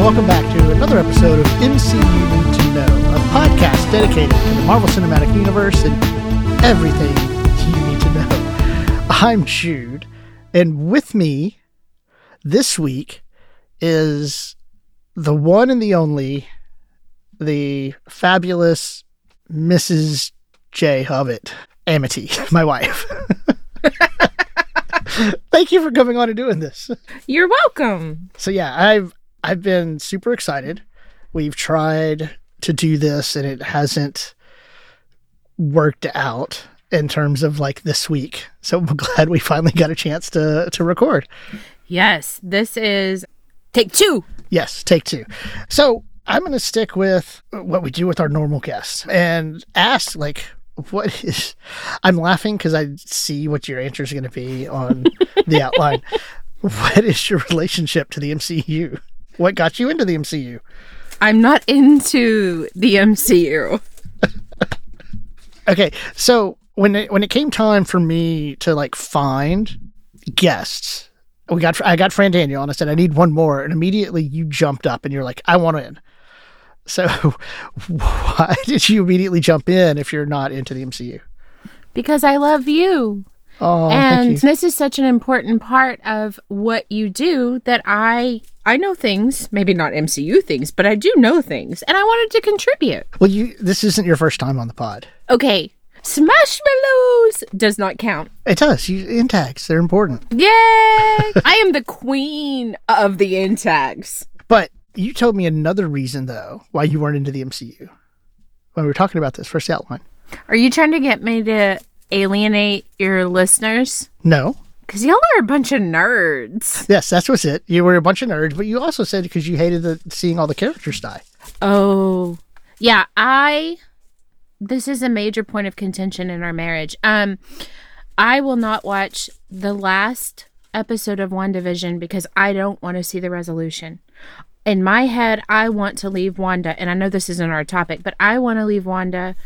And welcome back to another episode of MCU Need to Know, a podcast dedicated to the Marvel Cinematic Universe and everything you need to know. I'm Jude, and with me this week is the one and the only, the fabulous Mrs. J. Hobbit, Amity, my wife. Thank you for coming on and doing this. You're welcome. So yeah, I've I've been super excited. We've tried to do this and it hasn't worked out in terms of like this week. So I'm glad we finally got a chance to to record. Yes, this is take two. Yes, take two. So I'm going to stick with what we do with our normal guests and ask like what is I'm laughing because I see what your answer is going to be on the outline. What is your relationship to the MCU? What got you into the MCU? I'm not into the MCU. Okay, so when it, when it came time for me to like find guests, we got I got Fran Daniel and I said I need one more, and immediately you jumped up and you're like I want in. So why did you immediately jump in if you're not into the MCU? Because I love you. Oh, and you. this is such an important part of what you do that I I know things, maybe not MCU things, but I do know things and I wanted to contribute. Well, you this isn't your first time on the pod. Okay. Smashmallows does not count. It does. You in tags, they're important. Yay! I am the queen of the in tags. But you told me another reason though why you weren't into the MCU when we were talking about this first outline. Are you trying to get me to alienate your listeners? No. Because y'all are a bunch of nerds. Yes, that's what's it. You were a bunch of nerds, but you also said because you hated the seeing all the characters die. Oh, yeah. I. This is a major point of contention in our marriage. Um, I will not watch the last episode of WandaVision because I don't want to see the resolution. In my head, I want to leave Wanda, and I know this isn't our topic, but I want to leave Wanda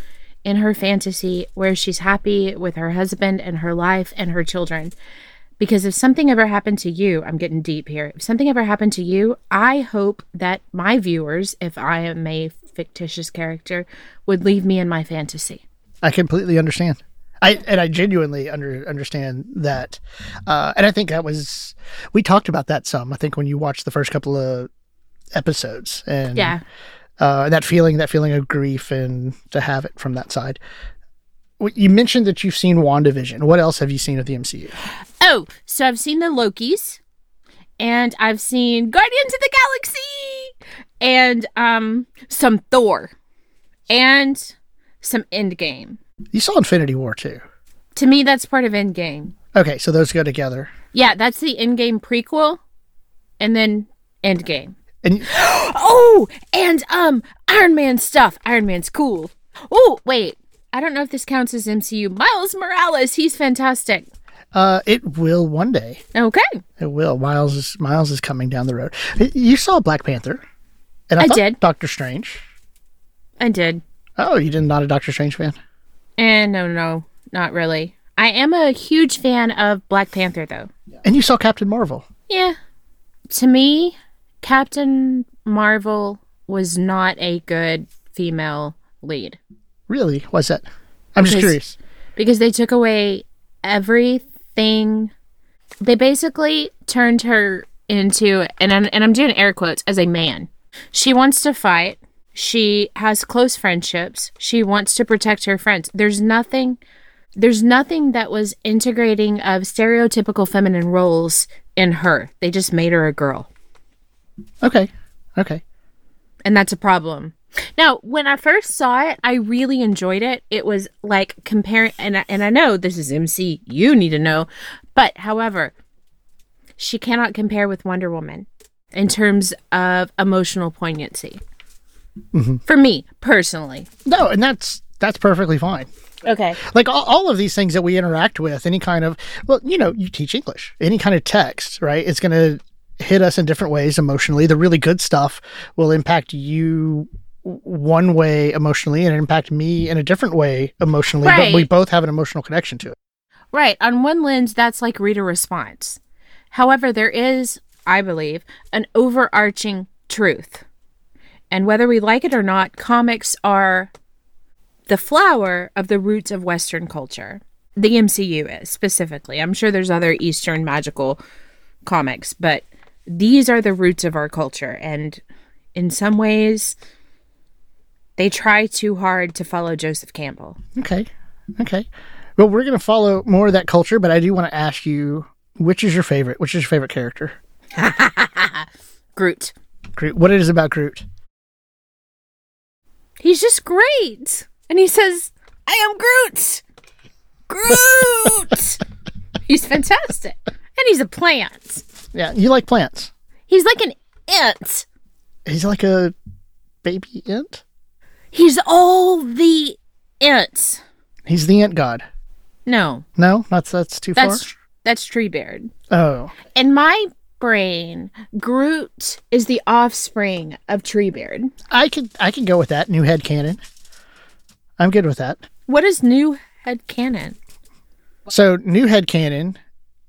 in her fantasy where she's happy with her husband and her life and her children. Because if something ever happened to you, I'm getting deep here. If something ever happened to you, I hope that my viewers, if I am a fictitious character, would leave me in my fantasy. I completely understand. I and I genuinely under understand that, uh, and I think that was we talked about that some. I think when you watched the first couple of episodes, and Yeah. uh, that feeling, that feeling of grief, and to have it from that side. You mentioned that you've seen WandaVision. What else have you seen of the MCU? Oh, so I've seen the Lokis, and I've seen Guardians of the Galaxy, and um some Thor, and some Endgame. You saw Infinity War too. To me, that's part of Endgame. Okay, so those go together. Yeah, that's the Endgame prequel, and then Endgame. And Oh, and um, Iron Man stuff. Iron Man's cool. Oh, wait. I don't know if this counts as MCU. Miles Morales, he's fantastic. Uh, it will one day. Okay. It will. Miles is Miles is coming down the road. You saw Black Panther, and I, I did. Doctor Strange. I did. Oh, you did not a Doctor Strange fan? And no, no, not really. I am a huge fan of Black Panther, though. And you saw Captain Marvel. Yeah. To me, Captain Marvel was not a good female lead Really? Why's that? I'm just curious. because they took away everything. They basically turned her into, and I'm, and I'm doing air quotes, as a man. She wants to fight. She has close friendships. She wants to protect her friends. There's nothing there's nothing that was integrating of stereotypical feminine roles in her. They just made her a girl. Okay. Okay. and that's a problem. Now, when I first saw it, I really enjoyed it. It was like comparing, and I, and I know this is MC. You need to know, but however, she cannot compare with Wonder Woman in terms of emotional poignancy. Mm-hmm. For me personally. No, and that's that's perfectly fine. Okay. Like all, all of these things that we interact with, any kind of well, you know, you teach English, any kind of text, right? It's going to hit us in different ways emotionally. The really good stuff will impact you one way emotionally and impact me in a different way emotionally, but we both have an emotional connection to it. Right. On one lens, that's like reader response. However, there is, I believe, an overarching truth. And whether we like it or not, comics are the flower of the roots of Western culture. The MCU is specifically. I'm sure there's other Eastern magical comics, but these are the roots of our culture. And in some ways, they try too hard to follow Joseph Campbell. Okay. Okay. Well, we're going to follow more of that culture, but I do want to ask you which is your favorite? Which is your favorite character? Groot. Groot. What it is about Groot? He's just great. And he says, I am Groot. Groot. he's fantastic. And he's a plant. Yeah, you like plants. He's like an Ent. He's like a baby Ent. He's all the Ents. He's the Ent god. No, No, that's that's too that's far. that's Treebeard. Oh, In my brain, Groot is the offspring of Treebeard. I could I could go with that new head canon. I'm good with that. What is new head canon? So new head canon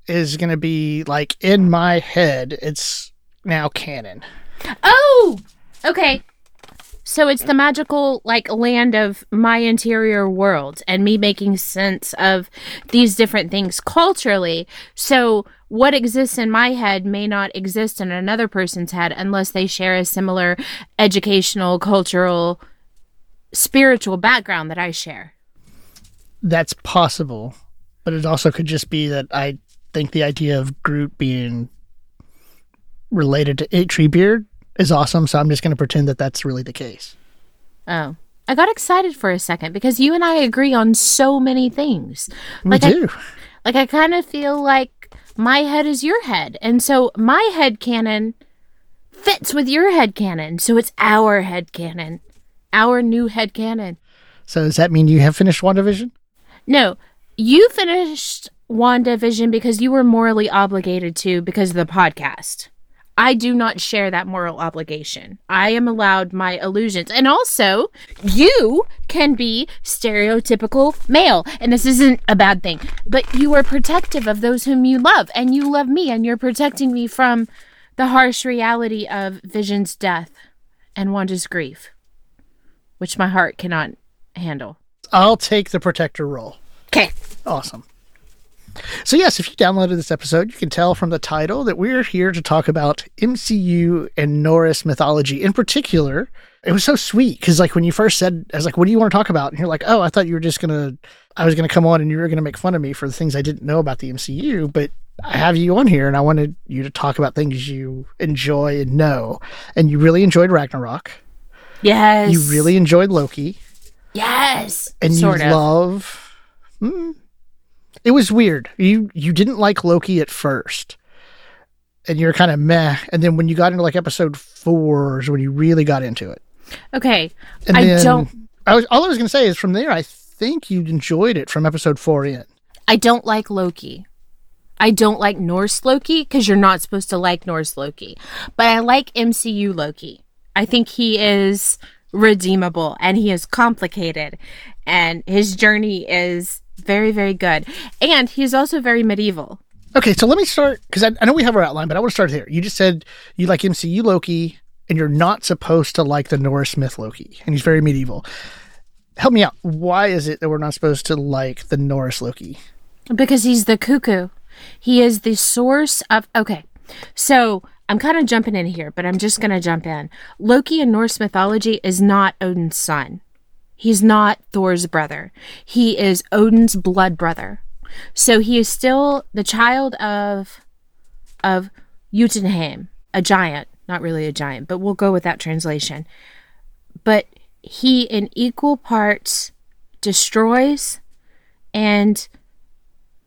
is going to be like in my head. It's now canon. Oh, okay. So it's the magical like land of my interior world and me making sense of these different things culturally. So what exists in my head may not exist in another person's head unless they share a similar educational, cultural, spiritual background that I share. That's possible, but it also could just be that I think the idea of Groot being related to a Treebeard is awesome. So I'm just going to pretend that that's really the case. Oh. I got excited for a second because you and I agree on so many things. We Like I- do. Like I kind of feel like my head is your head, and so my head canon fits with your head canon. So it's our head canon, our new head canon. so does that mean you have finished WandaVision? No, you finished WandaVision because you were morally obligated to because of the podcast. I do not share that moral obligation. I am allowed my illusions. And also, you can be stereotypical male. And this isn't a bad thing, but you are protective of those whom you love. And you love me. And you're protecting me from the harsh reality of Vision's death and Wanda's grief, which my heart cannot handle. I'll take the protector role. Okay. Awesome. So, yes, if you downloaded this episode, you can tell from the title that we're here to talk about MCU and Norse mythology. In particular, it was so sweet because, like, when you first said, I was like, what do you want to talk about? And you're like, oh, I thought you were just going to, I was going to come on and you were going to make fun of me for the things I didn't know about the MCU. But I have you on here and I wanted you to talk about things you enjoy and know. And you really enjoyed Ragnarok. Yes. You really enjoyed Loki. Yes. and you of. love. Hmm. It was weird. You you didn't like Loki at first, and you're kind of meh. And then when you got into like episode four is when you really got into it. okay. And I then don't I was all I was gonna say is from there I think you enjoyed it from episode four in. I don't like Loki. I don't like Norse Loki because you're not supposed to like Norse Loki. But I like MCU Loki. I think he is redeemable and he is complicated and his journey is very, very good. And he's also very medieval. Okay, so let me start because I, I know we have our outline, but I want to start here. You just said you like MCU Loki, and you're not supposed to like the Norse myth Loki, and he's very medieval. Help me out. Why is it that we're not supposed to like the Norse Loki? Because he's the cuckoo. He is the source of. Okay. So I'm kind of jumping in here, but I'm just going to jump in. Loki in Norse mythology is not Odin's son. He's not Thor's brother. He is Odin's blood brother. So he is still the child of of Jotunheim, a giant, not really a giant, but we'll go with that translation. But he in equal parts destroys and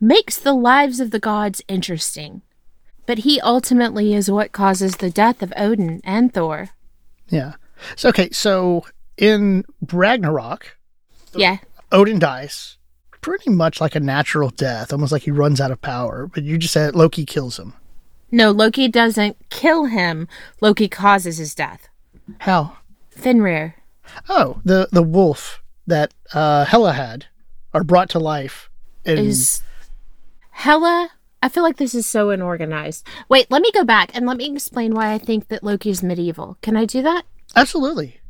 makes the lives of the gods interesting. But he ultimately is what causes the death of Odin and Thor. Yeah. So okay, so in Ragnarok, Yeah. Odin dies pretty much like a natural death, almost like he runs out of power. But you just said Loki kills him. No, Loki doesn't kill him. Loki causes his death. How? Fenrir. Oh, the the wolf that uh, Hela had are brought to life. And is Hela I feel like this is so unorganized. Wait, let me go back and let me explain why I think that Loki is medieval. Can I do that? Absolutely.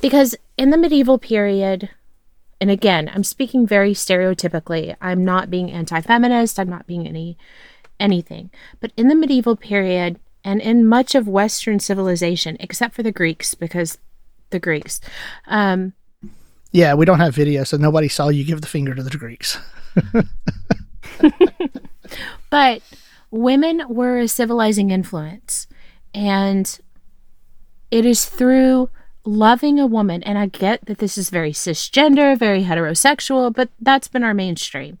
Because in the medieval period, and again, I'm speaking very stereotypically. I'm not being anti-feminist. I'm not being any anything. But in the medieval period and in much of Western civilization, except for the Greeks, because the Greeks, um, Yeah, we don't have video, so nobody saw you give the finger to the Greeks. But women were a civilizing influence. And it is through loving a woman, and I get that this is very cisgender, very heterosexual, but that's been our mainstream.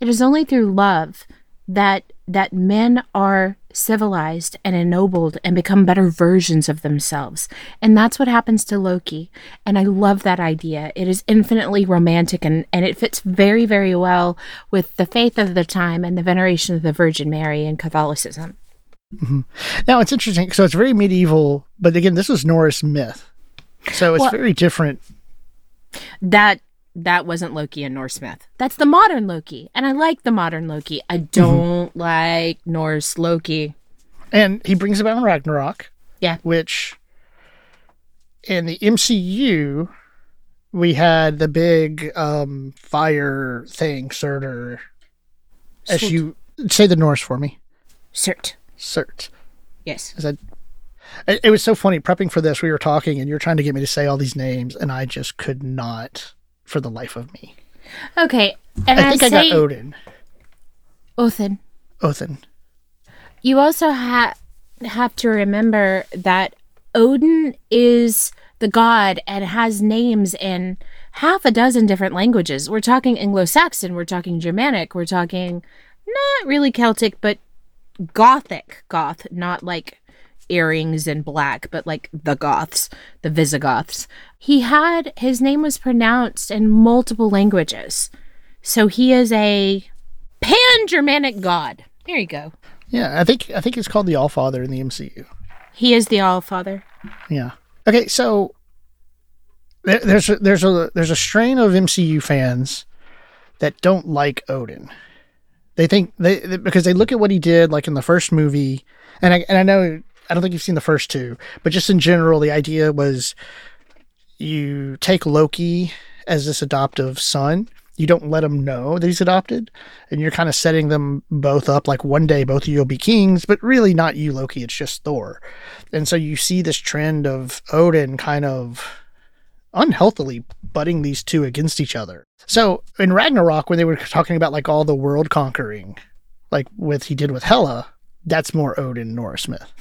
It is only through love that that men are civilized and ennobled and become better versions of themselves. And that's what happens to Loki. And I love that idea. It is infinitely romantic and, and it fits very, very well with the faith of the time and the veneration of the Virgin Mary and Catholicism. Mm-hmm. Now it's interesting. So it's very medieval, but again, this was Norse myth, so it's Well- very different. That that wasn't Loki and Norse myth. That's the modern Loki. And I like the modern Loki. I don't like Norse Loki. And he brings about Ragnarok, Yeah. which in the MCU we had the big um, fire thing, Surtur. As Surt. you say the Norse for me, Cert. Surt. Yes. I said, it, it was so funny prepping for this. We were talking, and you're trying to get me to say all these names, and I just could not for the life of me. Okay. And I think I, got Odin, Othin. Othin. You also ha- have to remember that Odin is the god and has names in half a dozen different languages. We're talking Anglo Saxon, we're talking Germanic, we're talking not really Celtic, but Gothic Goth, not like earrings and black, but like the Goths, the Visigoths. He had his name was pronounced in multiple languages. So he is a pan Germanic god. There you go. Yeah, I think I think he's called the All Father in the MCU. He is the All Father. Yeah. Okay, so there, there's a, there's a there's a strain of MCU fans that don't like Odin. They think they they- because they look at what he did like in the first movie, and I and I know I don't think you've seen the first two, but just in general, the idea was you take Loki as this adoptive son. You don't let him know that he's adopted, and you're kind of setting them both up like one day both of you will be kings, but really not you, Loki. It's just Thor. And so you see this trend of Odin kind of unhealthily butting these two against each other. So in Ragnarok, when they were talking about like all the world conquering, like with he did with Hela, that's more Odin Norse myth.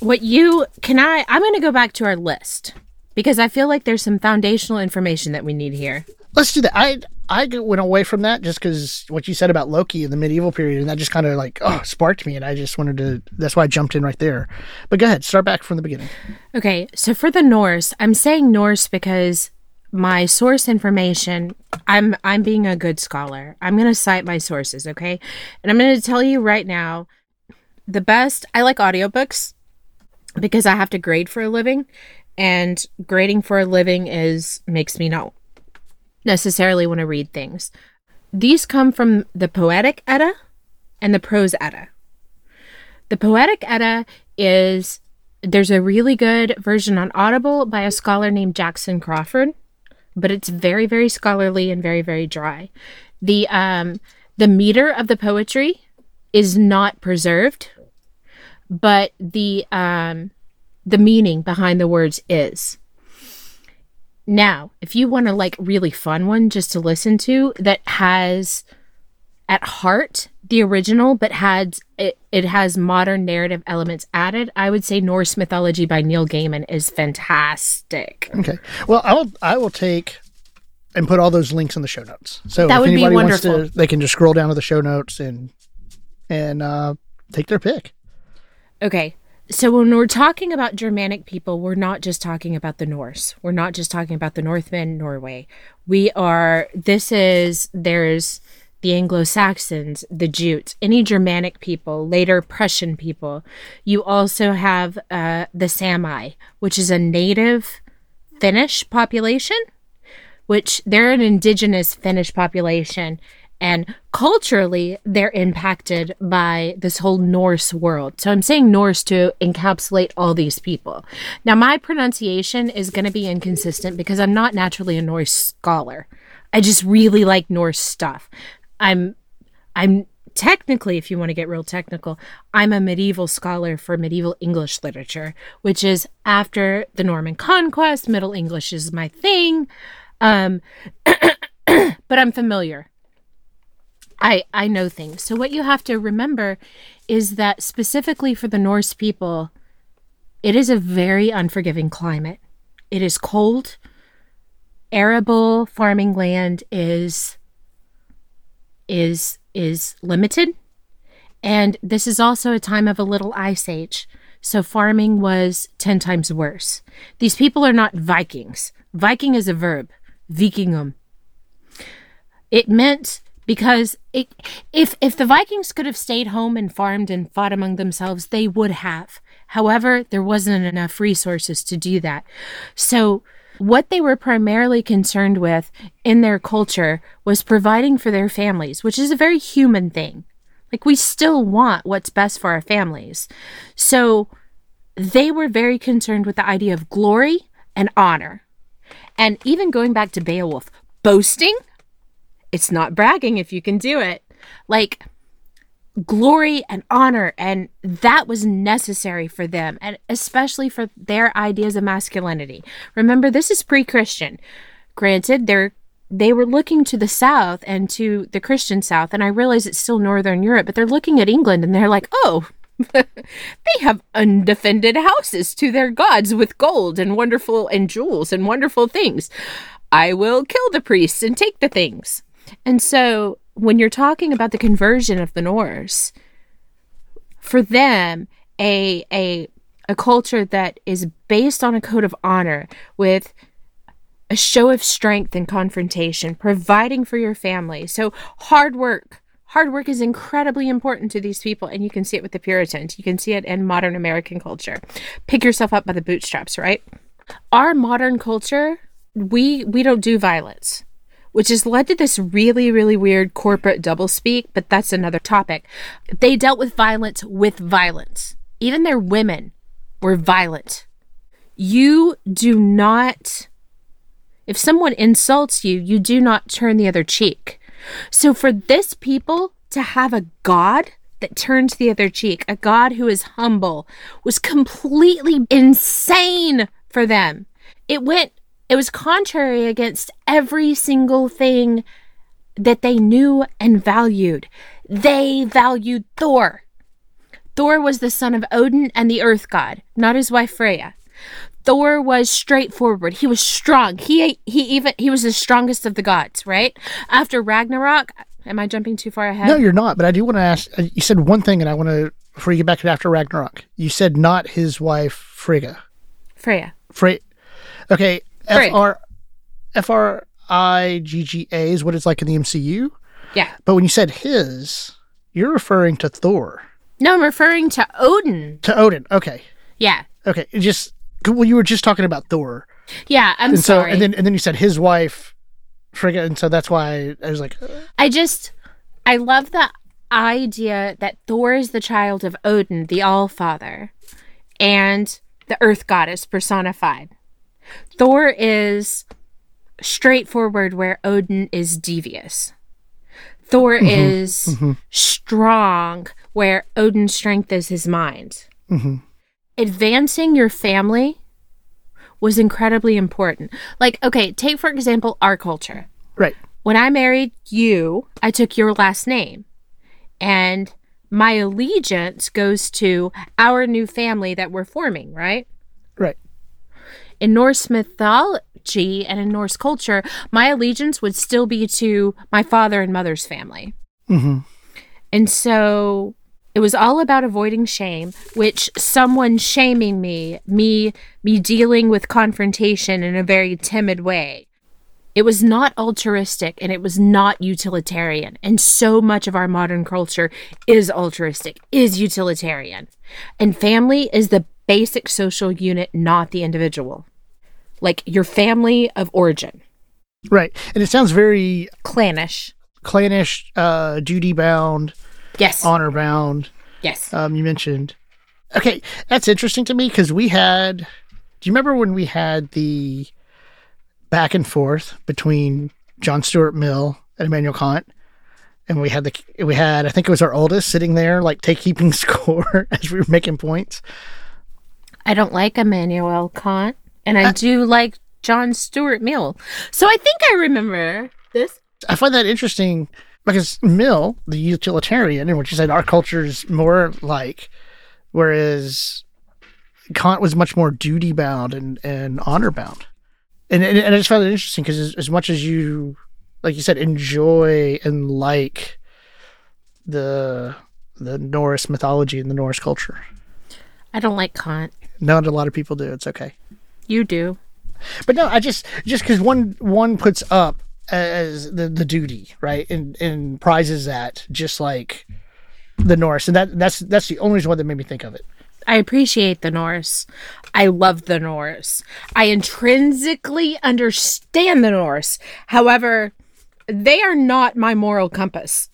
What you can I I'm going to go back to our list because I feel like there's some foundational information that we need here. Let's do that. I I went away from that just because what you said about Loki in the medieval period, and that just kind of like oh sparked me, and I just wanted to. That's why I jumped in right there. But go ahead, start back from the beginning. Okay, so for the Norse, I'm saying Norse because my source information, I'm I'm being a good scholar. I'm going to cite my sources, okay? And I'm going to tell you right now the best I like audiobooks because I have to grade for a living and grading for a living is makes me not necessarily want to read things. These come from the Poetic Edda and the Prose Edda. The Poetic Edda is there's a really good version on Audible by a scholar named Jackson Crawford, but it's very very scholarly and very very dry. The um the meter of the poetry is not preserved, but the um the meaning behind the words is. Now, if you want a like really fun one just to listen to that has at heart the original but had it, it has modern narrative elements added, I would say Norse mythology by Neil Gaiman is fantastic. Okay. Well, I will. I will take and put all those links in the show notes. So That if would be anybody wants wonderful. to, they can just scroll down to the show notes and and uh, take their pick. Okay. So when we're talking about Germanic people, we're not just talking about the Norse. We're not just talking about the Northmen, Norway. We are this is there's the Anglo-Saxons, the Jutes, any Germanic people, later Prussian people. You also have uh, the Sami, which is a native Finnish population, which they're an indigenous Finnish population, And culturally, they're impacted by this whole Norse world. So I'm saying Norse to encapsulate all these people. Now, my pronunciation is going to be inconsistent because I'm not naturally a Norse scholar. I just really like Norse stuff. I'm I'm technically, if you want to get real technical, I'm a medieval scholar for medieval English literature, which is after the Norman conquest. Middle English is my thing. Um, but I'm familiar. I I know things. So what you have to remember is that specifically for the Norse people, it is a very unforgiving climate. It is cold. Arable farming land is is is limited. And this is also a time of a little ice age. So farming was 10 times worse. These people are not Vikings. Viking is a verb, Vikingum. It meant because it, if if the Vikings could have stayed home and farmed and fought among themselves, they would have. However, there wasn't enough resources to do that. So what they were primarily concerned with in their culture was providing for their families, which is a very human thing. Like, we still want what's best for our families. So, they were very concerned with the idea of glory and honor. And even going back to Beowulf, boasting, it's not bragging if you can do it. Like, glory and honor and that was necessary for them and especially for their ideas of masculinity. Remember this is pre-christian. Granted they're they were looking to the south and to the christian south and i realize it's still northern europe but they're looking at england and they're like oh they have undefended houses to their gods with gold and wonderful and jewels and wonderful things. I will kill the priests and take the things and so when you're talking about the conversion of the Norse, for them, a a a culture that is based on a code of honor with a show of strength and confrontation, providing for your family. So hard work. Hard work is incredibly important to these people, and you can see it with the Puritans. You can see it in modern American culture. Pick yourself up by the bootstraps, right? Our modern culture, we we don't do violence which has led to this really, really weird corporate doublespeak, but that's another topic. They dealt with violence with violence. Even their women were violent. You do not, if someone insults you, you do not turn the other cheek. So for this people to have a God that turns the other cheek, a God who is humble, was completely insane for them. It went it was contrary against every single thing that they knew and valued. They valued Thor. Thor was the son of Odin and the earth god, not his wife Freya. Thor was straightforward. He was strong. He he even he was the strongest of the gods, right? After Ragnarok, am I jumping too far ahead? No, you're not. But I do want to ask. Uh, you said one thing, and I want to before you get back to after Ragnarok. You said not his wife Frigga. Freya. Frey. Okay, F R F R I G G A is what it's like in the MCU. Yeah. But when you said his, you're referring to Thor. No, I'm referring to Odin. To Odin. Okay. Yeah. Okay. It just well, you were just talking about Thor. Yeah, I'm and so, sorry. And then and then you said his wife, Frigga, and so that's why I was like. Uh. I just I love the idea that Thor is the child of Odin, the All Father, and the Earth Goddess personified. Thor is straightforward where Odin is devious. Thor mm-hmm, is mm-hmm. strong where Odin's strength is his mind. Mm-hmm. Advancing your family was incredibly important. Like, okay, take for example our culture. Right. When I married you, I took your last name. And my allegiance goes to our new family that we're forming, right? Right in Norse mythology and in Norse culture, my allegiance would still be to my father and mother's family. Mm-hmm. And so it was all about avoiding shame, which someone shaming me, me, me dealing with confrontation in a very timid way. It was not altruistic and it was not utilitarian. And so much of our modern culture is altruistic, is utilitarian. And family is the basic social unit, not the individual like your family of origin. Right. And it sounds very clannish. clannish, uh, duty bound, Yes. honor bound. yes. Um, you mentioned. Okay, that's interesting to me because we had. Do you remember when we had the back and forth between John Stuart Mill and Immanuel Kant? And we had the we had I think it was our oldest sitting there like take keeping score as we were making points. I don't like Immanuel Kant, and I uh, do like John Stuart Mill. So I think I remember this. I find that interesting because Mill, the utilitarian, in which he said our culture is more like, whereas Kant was much more duty bound and, and honor bound. And, and, and I just found it interesting because as, as much as you, like you said, enjoy and like the the Norse mythology and the Norse culture, I don't like Kant. not a lot of people do. It's okay. You do. But no, I just just because one one puts up as the the duty right and and prizes that just like the Norse, and that that's that's the only why that made me think of it. I appreciate the Norse. I love the Norse. I intrinsically understand the Norse. However, they are not my moral compass.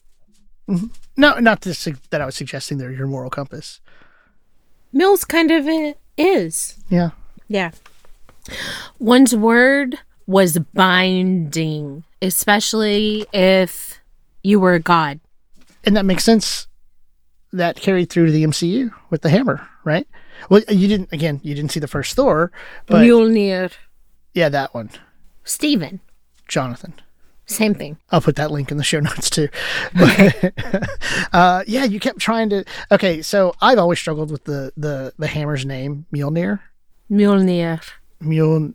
Mm-hmm. No, not this that I was suggesting they're your moral compass. Mills kind of uh, is. Yeah, Yeah. One's word was binding, especially if you were a god. and that makes sense. That carried through to the MCU with the hammer, right? Well, you didn't. Again, you didn't see the first Thor, but Mjolnir. yeah, that one, Stephen. Jonathan. Same thing. I'll put that link in the show notes too. But, uh, yeah, you kept trying to. Okay, so I've always struggled with the the the hammer's name, Mjolnir. Mjolnir. Mjol.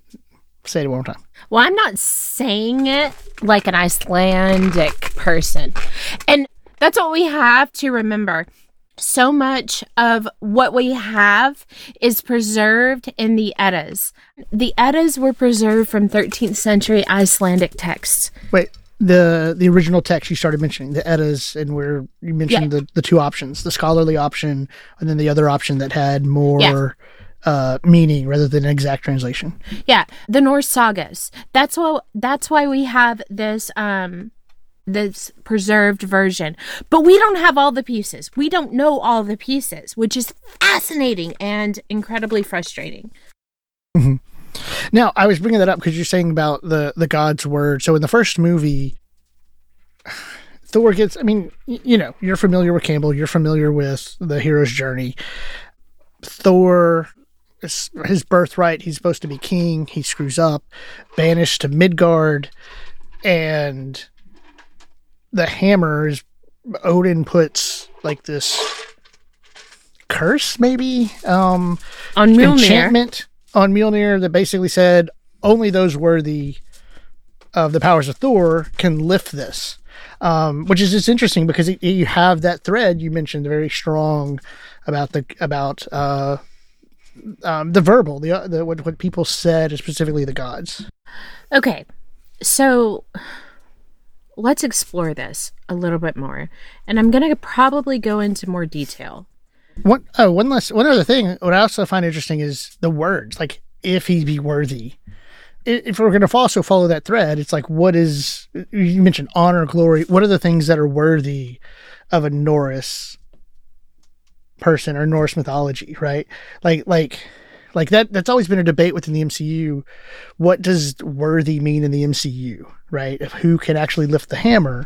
Say it one more time. Well, I'm not saying it like an Icelandic person. And that's what we have to remember. So much of what we have is preserved in the Eddas. The Eddas were preserved from 13th century Icelandic texts. Wait, the the original text you started mentioning the Eddas, and where you mentioned the the two options, the scholarly option, and then the other option that had more. Uh, meaning rather than an exact translation. Yeah, the Norse sagas. That's why that's why we have this um this preserved version. But we don't have all the pieces. We don't know all the pieces, which is fascinating and incredibly frustrating. Now, I was bringing that up because you're saying about the the God's word. So in the first movie, Thor gets. I mean, you know, you're familiar with Campbell. You're familiar with the hero's journey. Thor, his birthright. He's supposed to be king. He screws up, banished to Midgard, and the hammer is Odin puts like this curse, maybe. Um, On Mjolnir, enchantment on Mjolnir that basically said only those worthy of the powers of Thor can lift this. Um, which is just interesting because it, you have that thread you mentioned very strong about the about uh, um, the verbal the, the what, what people said specifically the gods. Okay, so let's explore this a little bit more. And I'm going to probably go into more detail. One oh one last one other thing. What I also find interesting is the words like if he be worthy. If we're going to also follow that thread, it's like what is you mentioned honor, glory. What are the things that are worthy of a Norse person or Norse mythology, right? Like like like that. That's always been a debate within the MCU. What does worthy mean in the MCU, right? Of who can actually lift the hammer,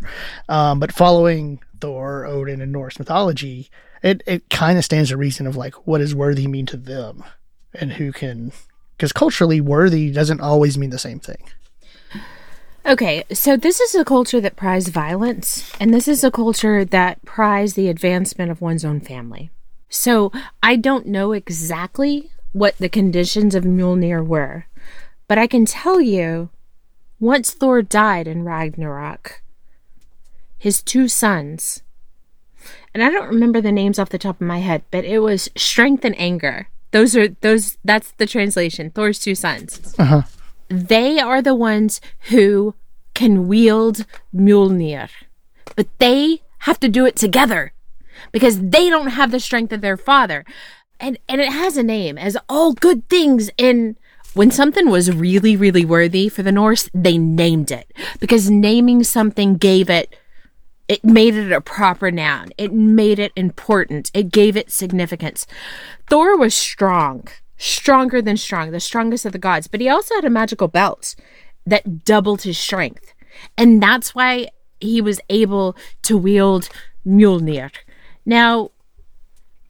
um, but following Thor, Odin, and Norse mythology, it it kind of stands to reason of like what does worthy mean to them, and who can, because culturally worthy doesn't always mean the same thing. Okay, so this is a culture that prizes violence, and this is a culture that prizes the advancement of one's own family. So I don't know exactly what the conditions of Mjolnir were, but I can tell you once Thor died in Ragnarok, his two sons, and I don't remember the names off the top of my head, but it was strength and anger. Those are those that's the translation. Thor's two sons Uh-huh. they are the ones who can wield Mjolnir, but they have to do it together because they don't have the strength of their father. And and it has a name, as all good things in when something was really really worthy for the Norse, they named it because naming something gave it It made it a proper noun. It made it important. It gave it significance. Thor was strong, stronger than strong, the strongest of the gods, but he also had a magical belt that doubled his strength. And that's why he was able to wield Mjolnir. Now,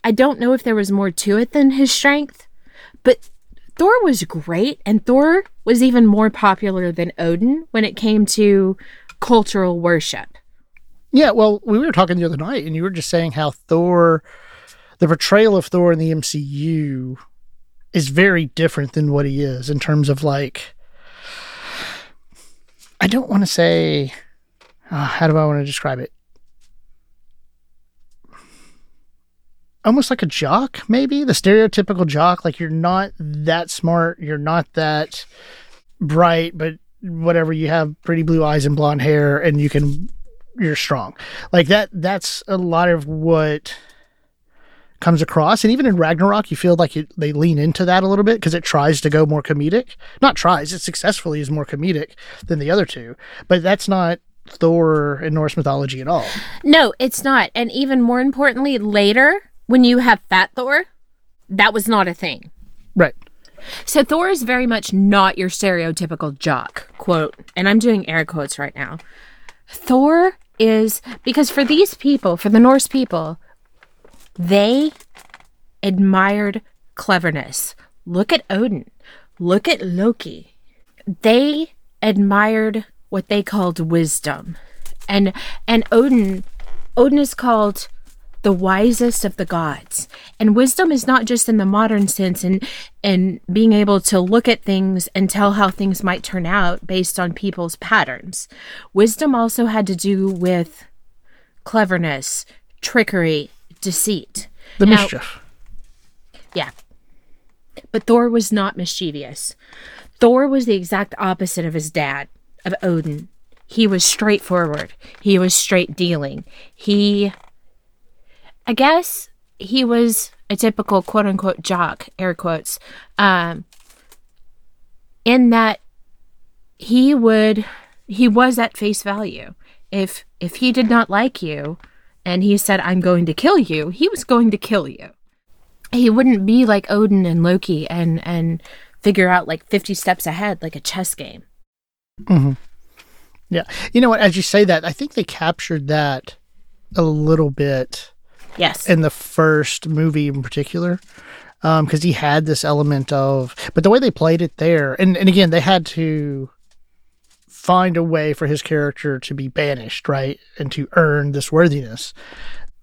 I don't know if there was more to it than his strength, but Thor was great, and Thor was even more popular than Odin when it came to cultural worship. Yeah, well, we were talking the other night, and you were just saying how Thor, the portrayal of Thor in the MCU, is very different than what he is in terms of like. I don't want to say. Uh, how do I want to describe it? Almost like a jock, maybe the stereotypical jock. Like you're not that smart, you're not that bright, but whatever. You have pretty blue eyes and blonde hair, and you can you're strong. Like that that's a lot of what comes across and even in Ragnarok you feel like it, they lean into that a little bit because it tries to go more comedic. Not tries, it successfully is more comedic than the other two. But that's not Thor in Norse mythology at all. No, it's not. And even more importantly, later when you have Fat Thor, that was not a thing. Right. So Thor is very much not your stereotypical jock, quote, and I'm doing air quotes right now. Thor is because for these people, for the Norse people, they admired cleverness. Look at Odin. Look at Loki. They admired what they called wisdom. And and Odin Odin is called the wisest of the gods. And wisdom is not just in the modern sense and and being able to look at things and tell how things might turn out based on people's patterns. Wisdom also had to do with cleverness, trickery, deceit. The Now- mischief. Yeah. But Thor was not mischievous. Thor was the exact opposite of his dad, of Odin. He was straightforward. He was straight dealing. He, I guess, he was a typical quote unquote jock, air quotes, um, in that he would, he was at face value. If if he did not like you, and he said, "I'm going to kill you," he was going to kill you he wouldn't be like Odin and Loki and and figure out like 50 steps ahead like a chess game. Yeah. You know what? As you say that, I think they captured that a little bit Yes. in the first movie in particular because he had this element of but the way they played it there and, and again they had to find a way for his character to be banished right and to earn this worthiness.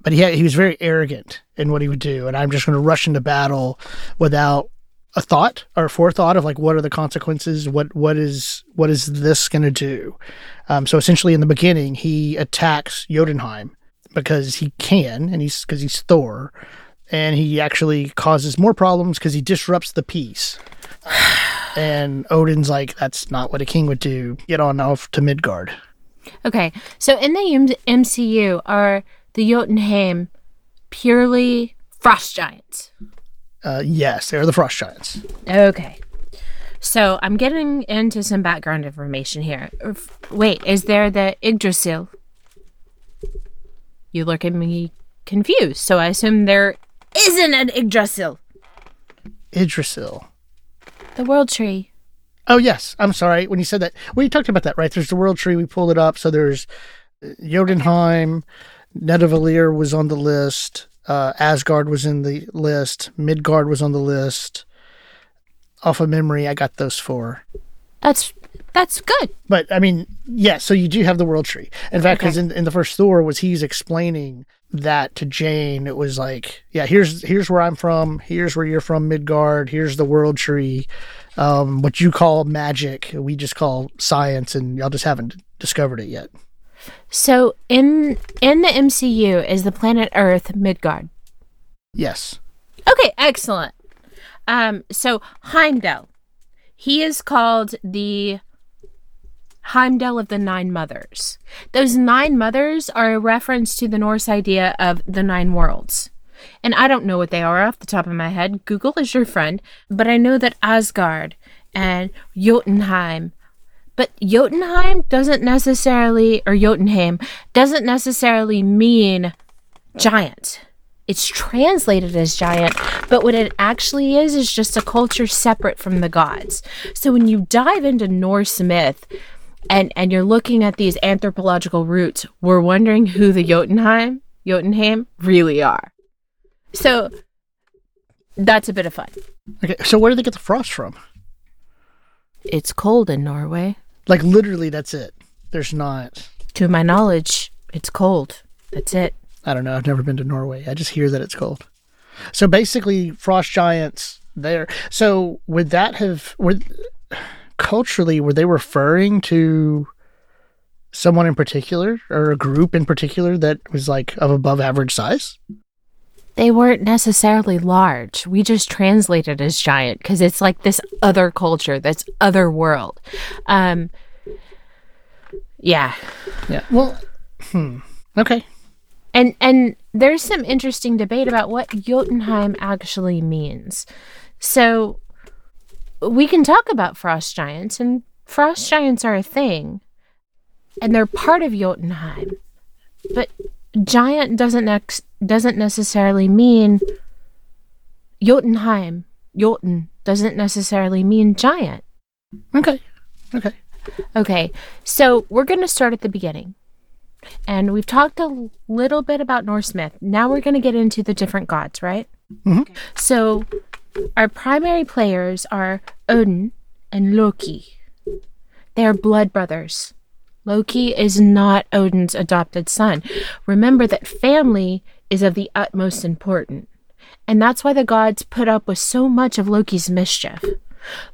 But he had, he was very arrogant in what he would do and i'm just going to rush into battle without a thought or a forethought of like what are the consequences? What what is what is this going to do? Um, so essentially in the beginning he attacks jotunheim because he can and he's because he's thor and he actually causes more problems because he disrupts the peace and odin's like that's not what a king would do get on off to midgard okay. So in the MCU are the Jotunheim purely frost giants. uh, yes they're the frost giants Okay. So I'm getting into some background information here. Wait, is there the Yggdrasil? You look at me confused, so I assume there isn't an Yggdrasil. idrisil The world tree. Oh yes, I'm sorry. When you said that, well, you talked about that, right? There's the world tree. We pulled it up. So there's uh, Jotunheim, Nidavellir was on the list. Uh, Asgard was in the list. Midgard was on the list. Off of memory, I got those four. That's that's good. But I mean, yeah. So you do have the world tree. In fact, because in, in the first Thor was he's explaining that to Jane. It was like, yeah, here's here's where I'm from. Here's where you're from, Midgard. Here's the world tree. Um, what you call magic, we just call science, and y'all just haven't discovered it yet. So in in the MCU is the planet Earth Midgard. Yes. Okay, excellent. Um, so Heimdall, he is called the Heimdall of the Nine Mothers. Those nine mothers are a reference to the Norse idea of the nine worlds. And I don't know what they are off the top of my head. Google is your friend. But I know that Asgard and Jotunheim, But Jotunheim doesn't necessarily, or Jotunheim doesn't necessarily mean giant. It's translated as giant, but what it actually is is just a culture separate from the gods. So when you dive into Norse myth and and you're looking at these anthropological roots, we're wondering who the Jotunheim, Jotunheim really are. So that's a bit of fun. Okay, so where do they get the frost from? It's cold in Norway. Like literally, that's it. There's not. To my knowledge, it's cold. That's it. I don't know. I've never been to Norway. I just hear that it's cold. So basically, frost giants there. So would that have were culturally were they referring to someone in particular or a group in particular that was like of above average size? They weren't necessarily large. We just translated as giant because it's like this other culture, this other world. Um, yeah. Yeah. Well, hmm. Okay. And and there's some interesting debate about what Jotunheim actually means. So we can talk about frost giants and frost giants are a thing and they're part of Jotunheim. But giant doesn't nex- doesn't necessarily mean Jotunheim. Jotun doesn't necessarily mean giant. Okay. Okay. Okay. So we're going to start at the beginning. And we've talked a little bit about Norse myth. Now we're going to get into the different gods, right? Mhm. So our primary players are Odin and Loki. They are blood brothers. Loki is not Odin's adopted son. Remember that family is of the utmost importance. And that's why the gods put up with so much of Loki's mischief.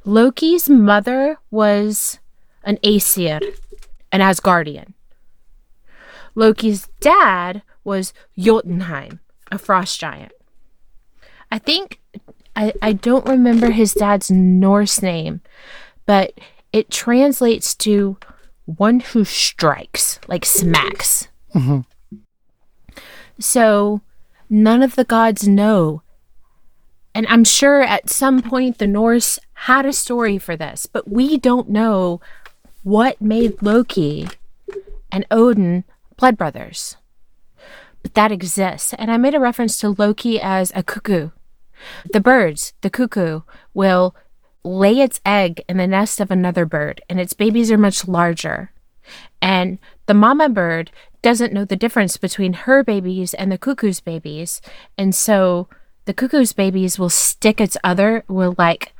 Loki's mother was an Aesir, an Asgardian. Loki's dad was Jotunheim, a frost giant. I think I, I don't remember his dad's Norse name, but it translates to one who strikes, like smacks. Mhm. So none of the gods know. And I'm sure at some point the Norse had a story for this, but we don't know what made Loki and Odin blood brothers. But that exists. And I made a reference to Loki as a cuckoo. The birds, the cuckoo, will lay its egg in the nest of another bird, and its babies are much larger. And the mama bird doesn't know the difference between her babies and the cuckoo's babies. And so the cuckoo's babies will stick its other, will like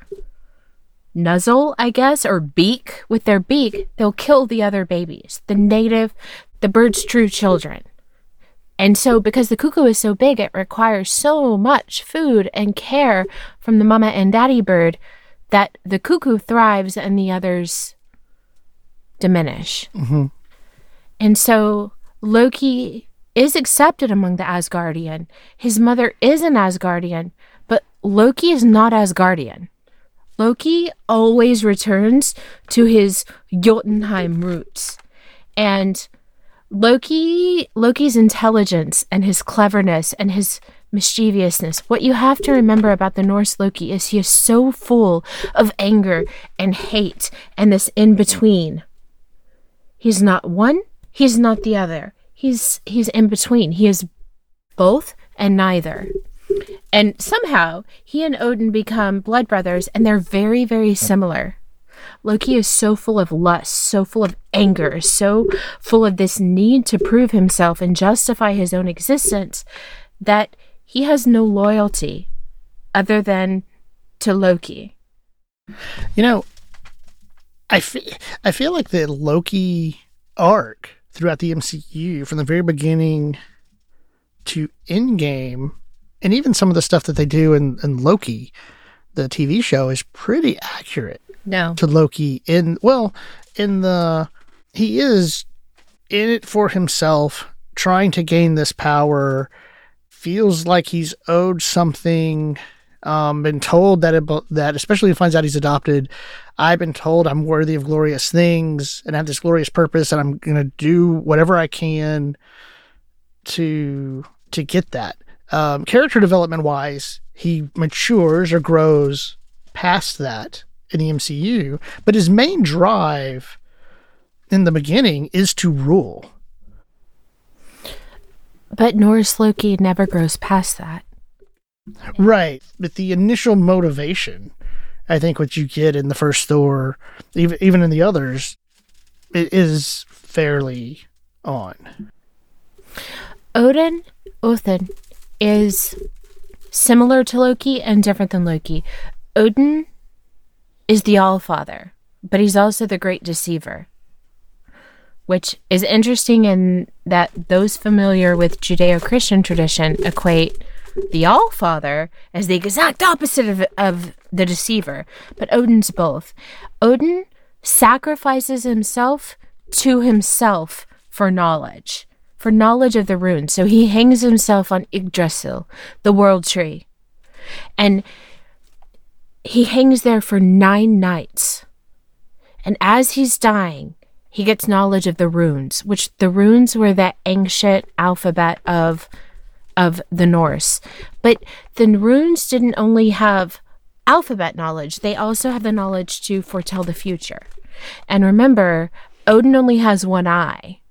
nuzzle, I guess, or beak with their beak. They'll kill the other babies, the native, the bird's true children. And so, because the cuckoo is so big, it requires so much food and care from the mama and daddy bird that the cuckoo thrives and the others diminish. Mhm. And so, Loki is accepted among the Asgardian. His mother is an Asgardian, but Loki is not Asgardian. Loki always returns to his Jotunheim roots. And Loki Loki's intelligence and his cleverness and his mischievousness. What you have to remember about the Norse Loki is he is so full of anger and hate and this in between. He's not one, he's not the other. He's he's in between. He is both and neither. And somehow he and Odin become blood brothers and they're very very similar. Loki is so full of lust, so full of anger, so full of this need to prove himself and justify his own existence that he has no loyalty other than to Loki. You know, I I feel like the Loki arc throughout the MCU from the very beginning to Endgame, and even some of the stuff that they do in, in Loki, the TV show, is pretty accurate No. to Loki. In well, in the he is in it for himself, trying to gain this power. Feels like he's owed something. Um, been told that it, that especially he finds out he's adopted, I've been told I'm worthy of glorious things and have this glorious purpose, and I'm gonna do whatever I can to to get that. Um, character development wise, he matures or grows past that in the MCU, but his main drive in the beginning is to rule. But Norse Loki never grows past that. Right. But the initial motivation, I think what you get in the first Thor, even even in the others, it is fairly on. Odin, Othin, is similar to Loki and different than Loki. Odin is the All Father, but he's also the great deceiver, which is interesting in that those familiar with Judeo Christian tradition equate the All Father as the exact opposite of, of the deceiver, but Odin's both. Odin sacrifices himself to himself for knowledge, for knowledge of the runes. So he hangs himself on Yggdrasil, the world tree. And he hangs there for nine nights. And as he's dying, he gets knowledge of the runes, which the runes were that ancient alphabet of of the Norse. But the runes didn't only have alphabet knowledge, they also have the knowledge to foretell the future. And remember, Odin only has one eye.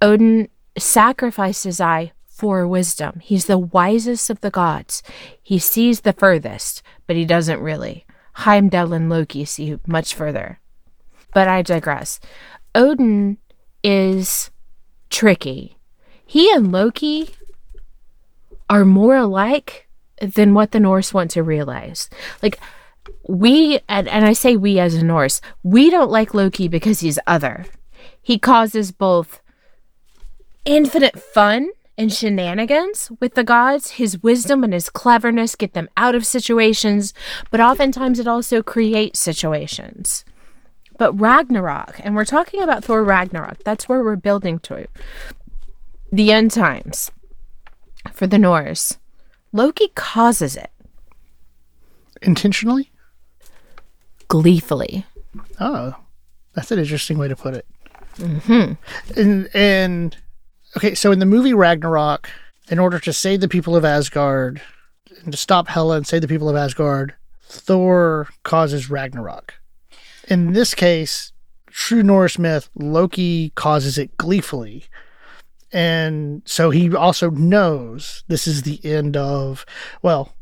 Odin sacrificed his eye for wisdom. He's the wisest of the gods. He sees the furthest, but he doesn't really. Heimdall and Loki see much further. But I digress. Odin is tricky. He and Loki are more alike than what the Norse want to realize. Like, we, and, and I say we as a Norse, we don't like Loki because he's other. He causes both infinite fun and shenanigans with the gods. His wisdom and his cleverness get them out of situations, but oftentimes it also creates situations. But Ragnarok, and we're talking about Thor Ragnarok, that's where we're building to the end times for the Norse. Loki causes it Intentionally? gleefully. Oh, that's an interesting way to put it. Mm-hmm. And and okay, so in the movie Ragnarok, in order to save the people of Asgard and to stop Hela and save the people of Asgard, Thor causes Ragnarok. In this case, true Norse myth, Loki causes it gleefully. And so he also knows this is the end of, well,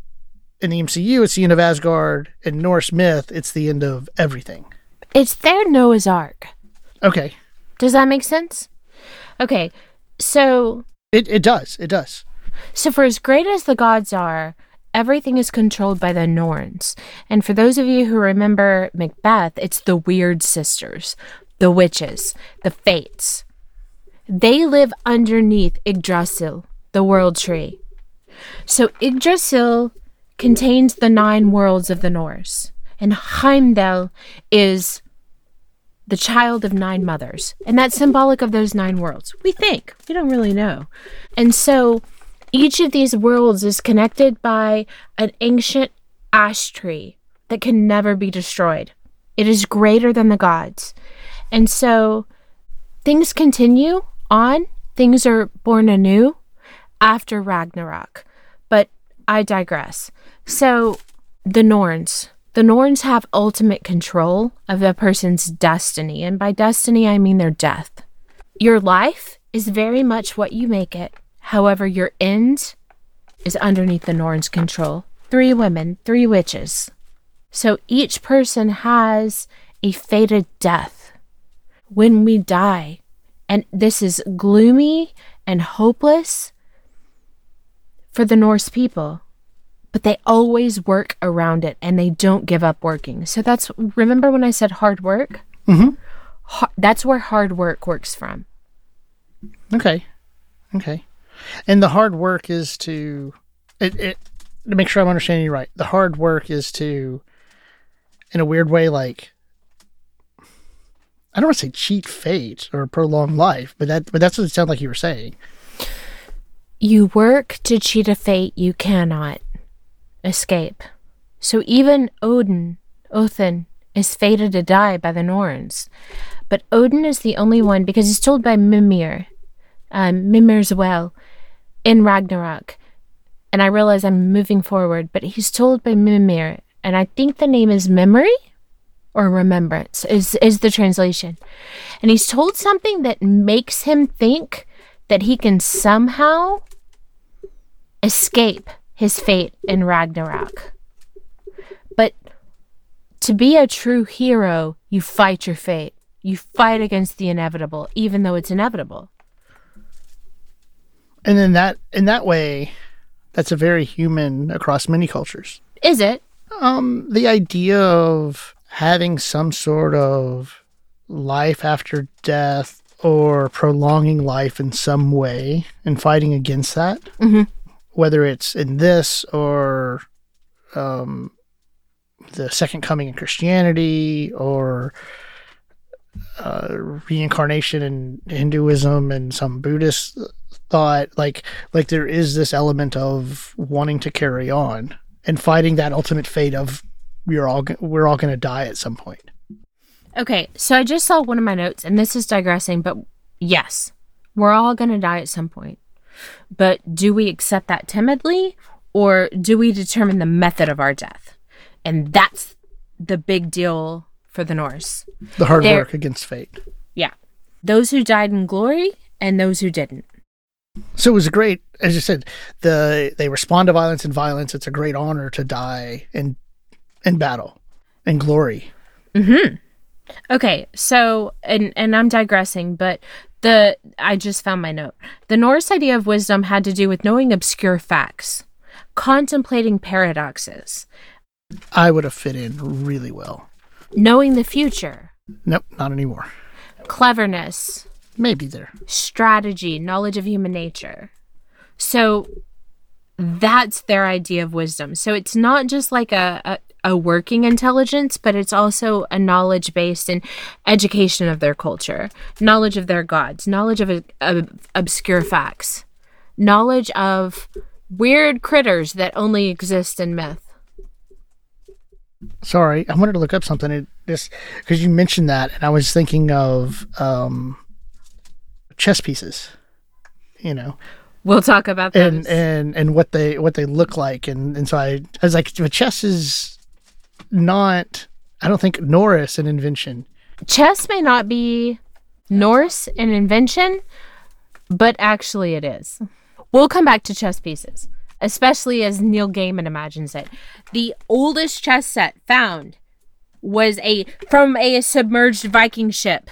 in the MCU, it's the end of Asgard. In Norse myth, it's the end of everything. It's their Noah's Ark. Okay. Does that make sense? Okay, so It, it does. It does. so for as great as the gods are, everything is controlled by the Norns. And for those of you who remember Macbeth, it's the weird sisters, the witches, the fates. They live underneath Yggdrasil, the world tree. So Yggdrasil contains the nine worlds of the Norse, and Heimdall is the child of nine mothers. And that's symbolic of those nine worlds. We think. We don't really know. And so each of these worlds is connected by an ancient ash tree that can never be destroyed. It is greater than the gods. And so things continue on, things are born anew after Ragnarok. But I digress. So the Norns. The Norns have ultimate control of a person's destiny, and by destiny I mean their death. Your life is very much what you make it. However, your end is underneath the Norns' control. Three women, three witches. So each person has a fated death when we die. And this is gloomy and hopeless for the Norse people. But they always work around it and they don't give up working. So that's, remember when I said hard work? Mhm. Ha- that's where hard work works from. Okay. Okay. And the hard work is to it, it to make sure I'm understanding you right. The hard work is to in a weird way like I don't want to say cheat fate or prolong life, but that but that's what it sounded like you were saying. You work to cheat a fate you cannot escape. So even Odin, Othin, is fated to die by the Norns. But Odin is the only one because he's told by Mimir, um, Mimir's well, in Ragnarok. And I realize I'm moving forward, but he's told by Mimir, and I think the name is Memory? or remembrance is is the translation. And he's told something that makes him think that he can somehow escape his fate in Ragnarok. But to be a true hero, you fight your fate. You fight against the inevitable, even though it's inevitable. And in that in that way, that's a very human across many cultures. Is it? Um, the idea of having some sort of life after death or prolonging life in some way and fighting against that, Mhm. Whether it's in this or um, the second coming in Christianity or uh, reincarnation in Hinduism and some Buddhist thought, like like there is this element of wanting to carry on and fighting that ultimate fate of we're all we're all going to die at some point. Okay, so I just saw one of my notes, and this is digressing, but yes, we're all going to die at some point. But do we accept that timidly, or do we determine the method of our death? And that's the big deal for the Norse. The hard There- work against fate. Yeah. Those who died in glory and those who didn't. So it was a great, as you said, the they respond to violence and violence. It's a great honor to die in in battle and glory. Mm-hmm. Okay, so and and I'm digressing, but the I just found my note. The Norse idea of wisdom had to do with knowing obscure facts, contemplating paradoxes, I would have fit in really well. knowing the future, Nope, not anymore. cleverness, Maybe there. strategy, knowledge of human nature. So that's their idea of wisdom. So it's not just like a, a, a working intelligence, but it's also a knowledge based in education of their culture, knowledge of their gods, knowledge of, of obscure facts, knowledge of weird critters that only exist in myth. Sorry, I wanted to look up something. It just because you mentioned that, and I was thinking of um, chess pieces. You know, We'll talk about those. and and and what they what they look like, and and so I, I was like, chess is not. I don't think Norris an invention. chess may not be Norse an invention, but actually it is. We'll come back to chess pieces, especially as Neil Gaiman imagines it. The oldest chess set found was a from a submerged Viking ship.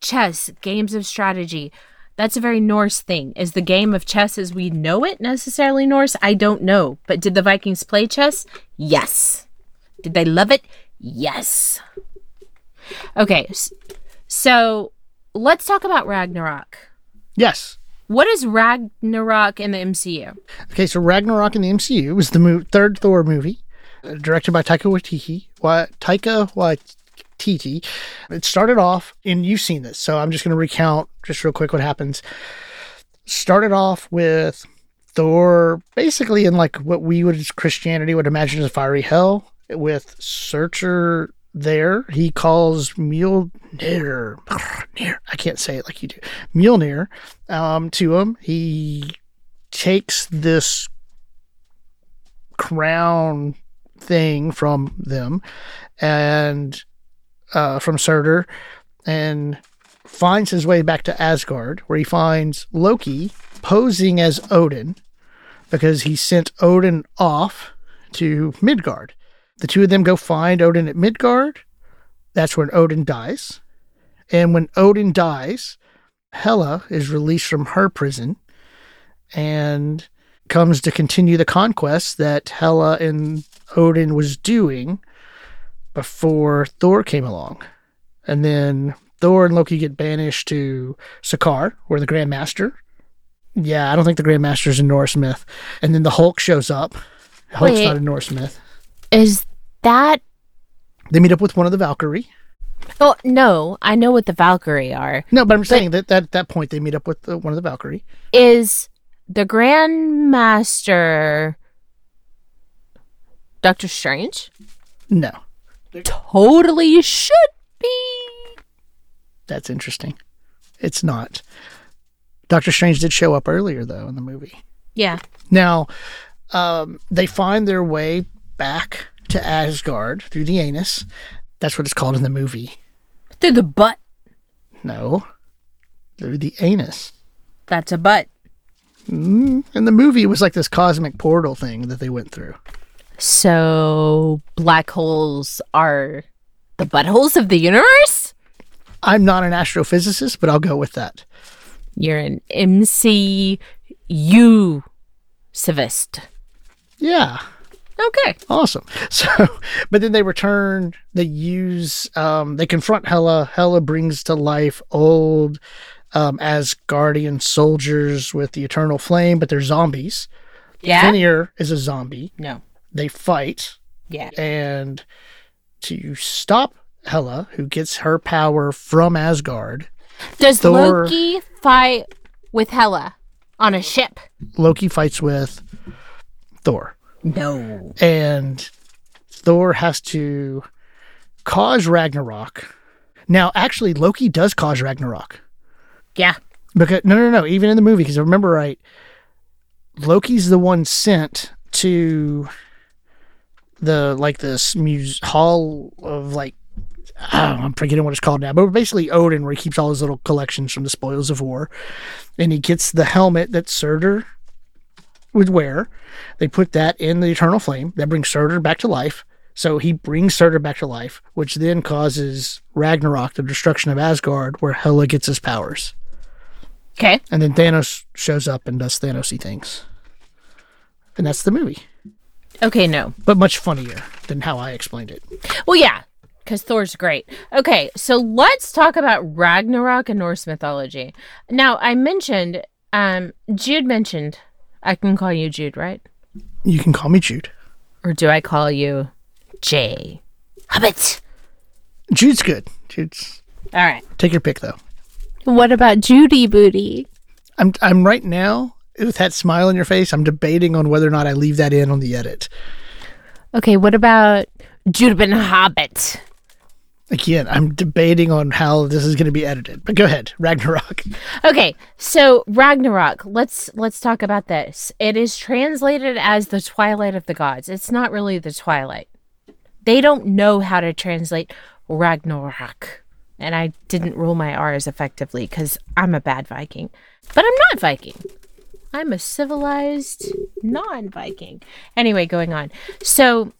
Chess, games of strategy. That's a very Norse thing. Is the game of chess as we know it necessarily Norse? I don't know. But did the Vikings play chess? Yes. Did they love it? Yes. Okay, so let's talk about Ragnarok. Yes. What is Ragnarok in the MCU? Okay, so Ragnarok in the MCU was the mo- third Thor movie, uh, directed by Taika Waititi. Wa- Taika Waititi. It started off, and you've seen this, so I'm just going to recount just real quick what happens. Started off with Thor basically in like what we would as Christianity would imagine as a fiery hell with Surtur there. He calls Mjolnir. I can't say it like you do. Mjolnir um, to him. He takes this crown thing from them and uh, from Surtur and finds his way back to Asgard, where he finds Loki posing as Odin because he sent Odin off to Midgard. The two of them go find Odin at Midgard. That's when Odin dies. And when Odin dies, Hela is released from her prison and comes to continue the conquest that Hela and Odin was doing before Thor came along. And then Thor and Loki get banished to Sakaar, where the Grand Master. Yeah, I don't think the Grand Master is a Norse myth. And then the Hulk shows up. Hulk's Wait. not a Norse myth. Is that They meet up with one of the Valkyrie. Oh no, I know what the Valkyrie are. No, but I'm saying that, that at that point they meet up with the, one of the Valkyrie. Is the Grand Master Doctor Strange? No, Totally should be. that's interesting. It's not. Doctor Strange did show up earlier though in the movie. Yeah. Now, um, they find their way back to Asgard through the anus. That's what it's called in the movie. Through the butt. No, through the anus. That's a butt. Mm-hmm. And the movie, was like this cosmic portal thing that they went through. So black holes are the buttholes of the universe? I'm not an astrophysicist, but I'll go with that. You're an MCU civist. Yeah, Okay. awesome. So, but then they return. They use. Um, they confront Hela. Hela brings to life old um, Asgardian soldiers with the eternal flame, but they're zombies. Yeah. Fenrir is a zombie. No. They fight, Yeah. and to stop Hela, who gets her power from Asgard, Does Thor- Loki fight with Hela on a ship? Loki fights with Thor. No. and Thor has to cause Ragnarok. Now, actually, Loki does cause Ragnarok Yeah. because no, no, no. Even in the movie, because I remember right, Loki's the one sent to the like this muse hall of like Know, I'm forgetting what it's called now, but basically Odin, where he keeps all his little collections from the spoils of war, and he gets the helmet that Surtur would wear. They put that in the eternal flame that brings Surtur back to life. So he brings Surtur back to life, which then causes Ragnarok, the destruction of Asgard, where Hela gets his powers. Okay. And then Thanos shows up and does Thanosy things. And that's the movie. Okay, no. But much funnier than how I explained it. Well, yeah, because Thor's great. Okay, so let's talk about Ragnarok and Norse mythology. Now, I mentioned, um, Jude mentioned, I can call you Jude, right? You can call me Jude. Or do I call you Jay? Hobbit. Jude's good. Jude's All right. take your pick though. What about Judy Booty? I'm I'm right now with that smile on your face, I'm debating on whether or not I leave that in on the edit. Okay, what about Judabin Hobbit? Again, I'm debating on how this is going to be edited. But go ahead, Ragnarok. Okay, so Ragnarok. Let's let's talk about this. It is translated as the twilight of the gods. It's not really the twilight. They don't know how to translate Ragnarok. And I didn't rule my R's effectively because I'm a bad Viking. But I'm not Viking. I'm a civilized non Viking. Anyway, going on. So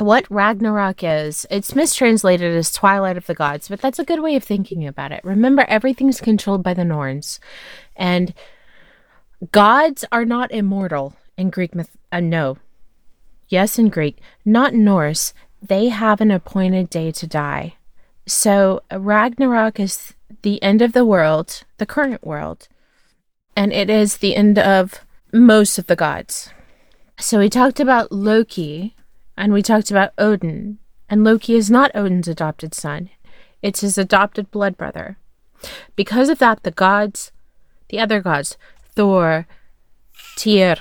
what Ragnarok is, it's mistranslated as Twilight of the Gods, but that's a good way of thinking about it. Remember, everything's controlled by the Norns, and gods are not immortal in Greek myth. Uh, no, yes, in Greek, not Norse. They have an appointed day to die. So Ragnarok is the end of the world, the current world, and it is the end of most of the gods. So we talked about Loki, and we talked about Odin. And Loki is not Odin's adopted son, it's his adopted blood brother. Because of that, the gods, the other gods, Thor, Tyr,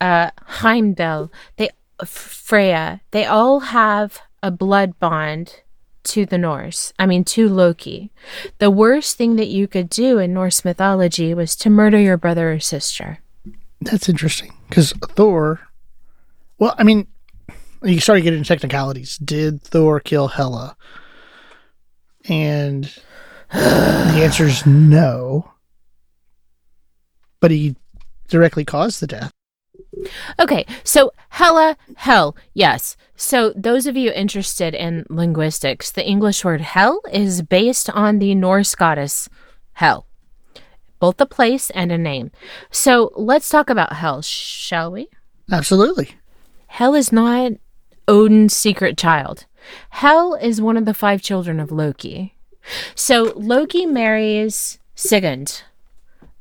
uh, Heimdall, they, Freya, they all have a blood bond to the Norse. I mean, to Loki. The worst thing that you could do in Norse mythology was to murder your brother or sister. That's interesting because Thor. Well, I mean, you started getting into technicalities. Did Thor kill Hela? And the answer is no. But he directly caused the death. Okay, so Hela, hell, yes. So, those of you interested in linguistics, the English word hell is based on the Norse goddess Hel, both a place and a name. So, let's talk about hell, shall we? Absolutely. Hell is not Odin's secret child. Hel is one of the five children of Loki. So, Loki marries Sigund,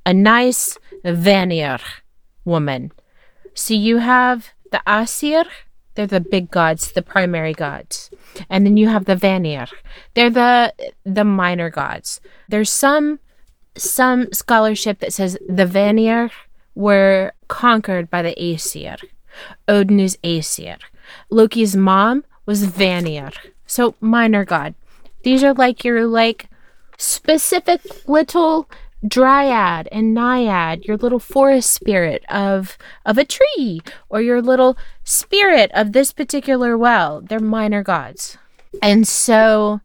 a nice Vanir woman. So you have the Asir, they're the big gods, the primary gods. And then you have the Vanir. They're the the minor gods. There's some some scholarship that says the Vanir were conquered by the Aesir. Odin is Aesir. Loki's mom was Vanir. So minor god. These are like your like specific little dryad and naiad your little forest spirit of of a tree or your little spirit of this particular well they're minor gods And so,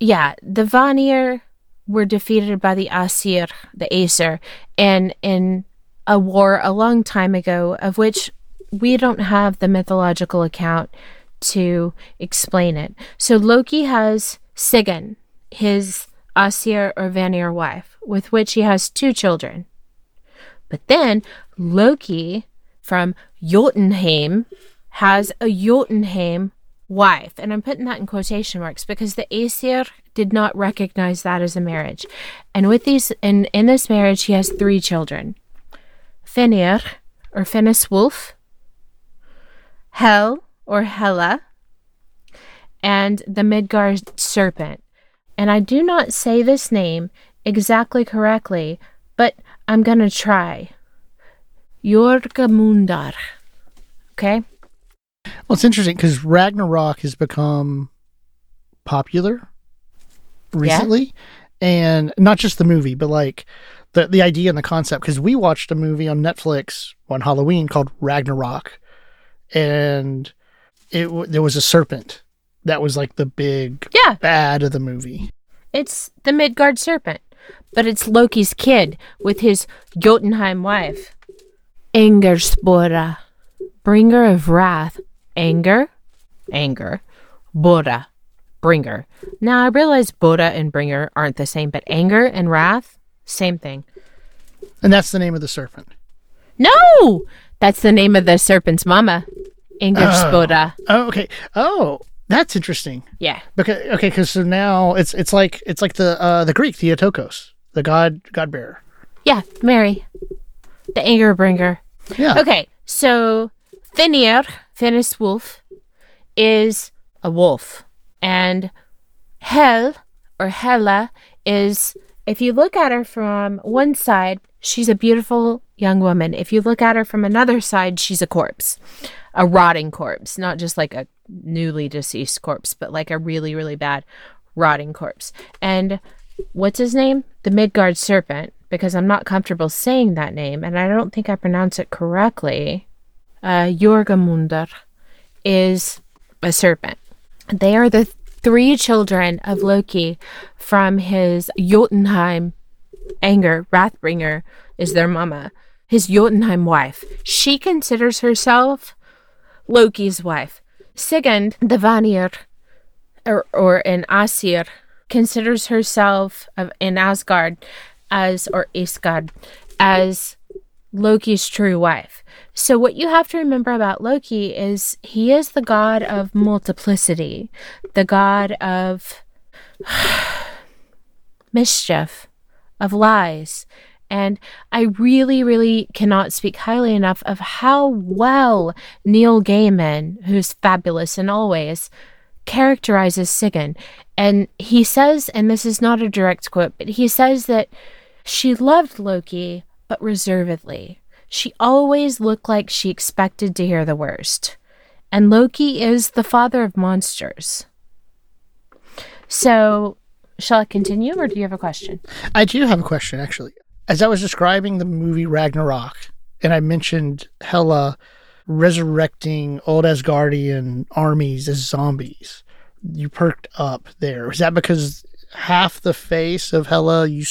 yeah, the Vanir were defeated by the Asir, the Aesir, and in a war a long time ago, of which we don't have the mythological account to explain it. So Loki has Sigyn, his Asir or Vanir wife, with which he has two children. But then Loki from Jotunheim has a Jotunheim wife. And I'm putting that in quotation marks because the Asir did not recognize that as a marriage. And with these in, in this marriage he has three children. Fenir or Fenris Wolf, Hel or Hela, and the Midgard serpent. And I do not say this name exactly correctly, but I'm going to try. Jorgamundar. Okay? Well, it's interesting because Ragnarok has become popular recently, and not just the movie, but like the the idea and the concept. Because we watched a movie on Netflix on Halloween called Ragnarok, and it there was a serpent that was like the big Yeah, bad of the movie. it's the Midgard serpent, but it's Loki's kid with his Jotunheim wife. Angerspora, bringer of wrath. Anger, anger. Bora, bringer. Now I realize Bora and bringer aren't the same, but anger and wrath, same thing. And that's the name of the serpent. No, that's the name of the serpent's mama. Angerspora. Oh, okay. Oh, that's interesting. Yeah. Because okay, because so now it's it's like it's like the uh the Greek Theotokos, the god god bearer. Yeah, Mary. The anger bringer. Yeah. Okay, so Fenir, Fenris Wolf, is a wolf. And Hel, or Hela, is, if you look at her from one side, she's a beautiful young woman. If you look at her from another side, she's a corpse, a rotting corpse, not just like a newly deceased corpse, but like a really, really bad rotting corpse. And what's his name? The Midgard serpent, because I'm not comfortable saying that name, and I don't think I pronounce it correctly. Uh, Jorgamundar is a serpent. They are the three children of Loki from his Jotunheim anger, Wrathbringer is their mama, his Jotunheim wife. She considers herself Loki's wife. Sigund, the Vanir, or, or an Asir, considers herself in Asgard as, or Isgard, as Loki's true wife. So, what you have to remember about Loki is he is the god of multiplicity, the god of mischief, of lies. And I really, really cannot speak highly enough of how well Neil Gaiman, who's fabulous in all ways, characterizes Sigyn. And he says, and this is not a direct quote, but he says that she loved Loki, but reservedly. She always looked like she expected to hear the worst. And Loki is the father of monsters. So, shall I continue or do you have a question? I do have a question actually. As I was describing the movie Ragnarok, and I mentioned Hela resurrecting old Asgardian armies as zombies, you perked up there. Is that because half the face of Hela you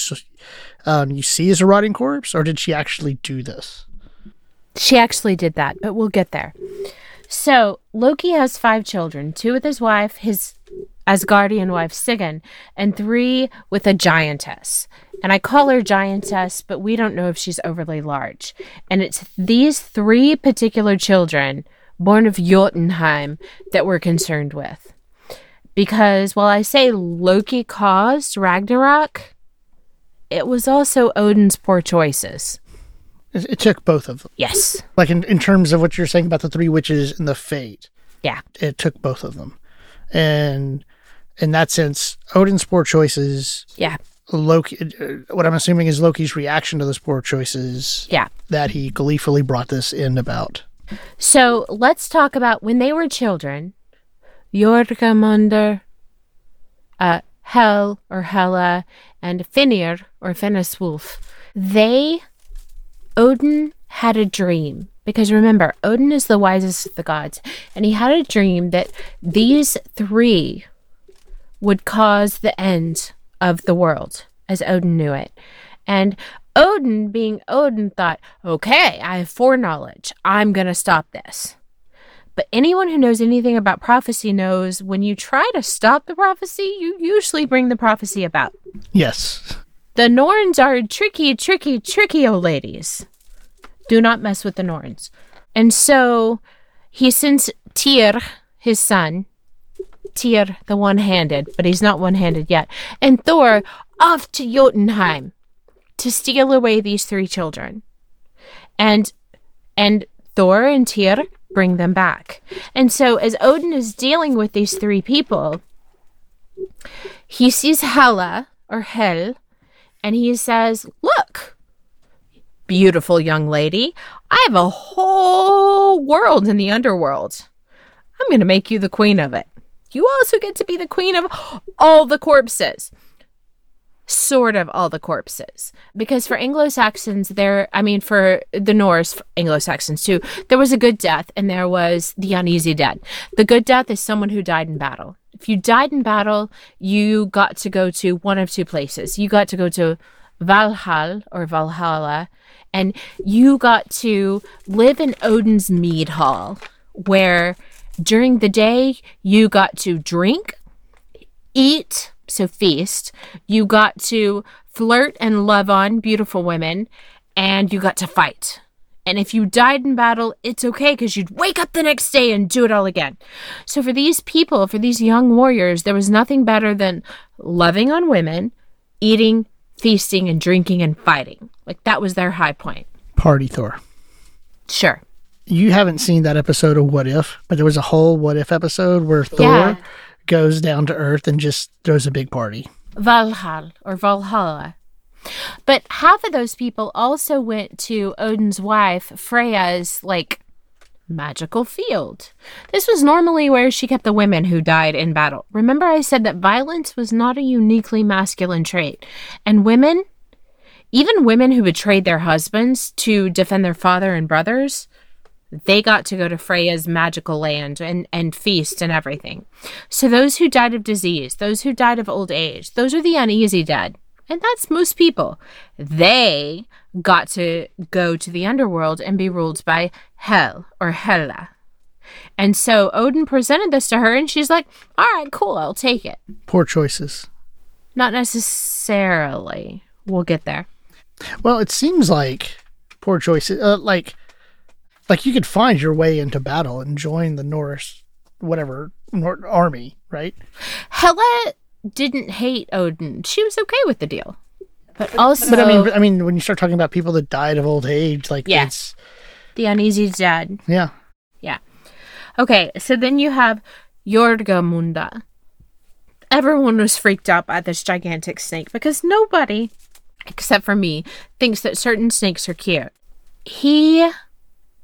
um, you see as a rotting corpse, or did she actually do this? She actually did that, but we'll get there. So Loki has five children: two with his wife, his Asgardian wife Sigyn, and three with a giantess. And I call her giantess, but we don't know if she's overly large. And it's these three particular children, born of Jotunheim, that we're concerned with. Because while I say Loki caused Ragnarok, it was also Odin's poor choices. It, took both of them. Yes. Like in, in terms of what you're saying about the three witches and the fate, Yeah. it took both of them. And in that sense, Odin's poor choices, Yeah. Loki, uh, what I'm assuming is Loki's reaction to those poor choices Yeah. that he gleefully brought this in about. So let's talk about when they were children. Jorgamundr, uh, Hel or Hela, and Finir or Fenriswulf. They, Odin had a dream. Because remember, Odin is the wisest of the gods. And he had a dream that these three would cause the end of the world as Odin knew it. And Odin, being Odin, thought, okay, I have foreknowledge. I'm going to stop this. But anyone who knows anything about prophecy knows when you try to stop the prophecy, you usually bring the prophecy about. Yes. The Norns are tricky, tricky, tricky old ladies. Do not mess with the Norns. And so he sends Tyr, his son, Tyr, the one handed, but he's not one handed yet, and Thor off to Jotunheim to steal away these three children. And and Thor and Tyr bring them back. And so as Odin is dealing with these three people, he sees Hela or Hel, and he says, Look, beautiful young lady, I have a whole world in the underworld. I'm going to make you the queen of it. You also get to be the queen of all the corpses. Sort of all the corpses. Because for Anglo Saxons, there, I mean, for the Norse, Anglo Saxons too, there was a good death and there was the uneasy death. The good death is someone who died in battle. If you died in battle, you got to go to one of two places. You got to go to Valhall or Valhalla, and you got to live in Odin's mead hall, where during the day you got to drink, eat, so feast, you got to flirt and love on beautiful women, and you got to fight. And if you died in battle, it's okay because you'd wake up the next day and do it all again. So for these people, for these young warriors, there was nothing better than loving on women, eating, feasting, and drinking and fighting. Like that was their high point. Party Thor. Sure. You haven't seen that episode of What If, but there was a whole What If episode where Thor Yeah. goes down to Earth and just throws a big party. Valhall or Valhalla. But half of those people also went to Odin's wife, Freya's, like, magical field. This was normally where she kept the women who died in battle. Remember, I said that violence was not a uniquely masculine trait. And women, even women who betrayed their husbands to defend their father and brothers, they got to go to Freya's magical land and, and feast and everything. So those who died of disease, those who died of old age, those are the uneasy dead. And that's most people. They got to go to the underworld and be ruled by Hel or Hela. And so Odin presented this to her and she's like, all right, cool, I'll take it. Poor choices. Not necessarily. We'll get there. Well, it seems like poor choices. Uh, like, like you could find your way into battle and join the Norse, whatever Nor- army, right? Hela didn't hate Odin. She was okay with the deal. But also, But I mean, I mean, when you start talking about people that died of old age, like Yeah. it's the uneasy dead. yeah, Yeah. Okay, so then you have Jorgamunda. Everyone was freaked out by this gigantic snake because nobody, except for me, thinks that certain snakes are cute. He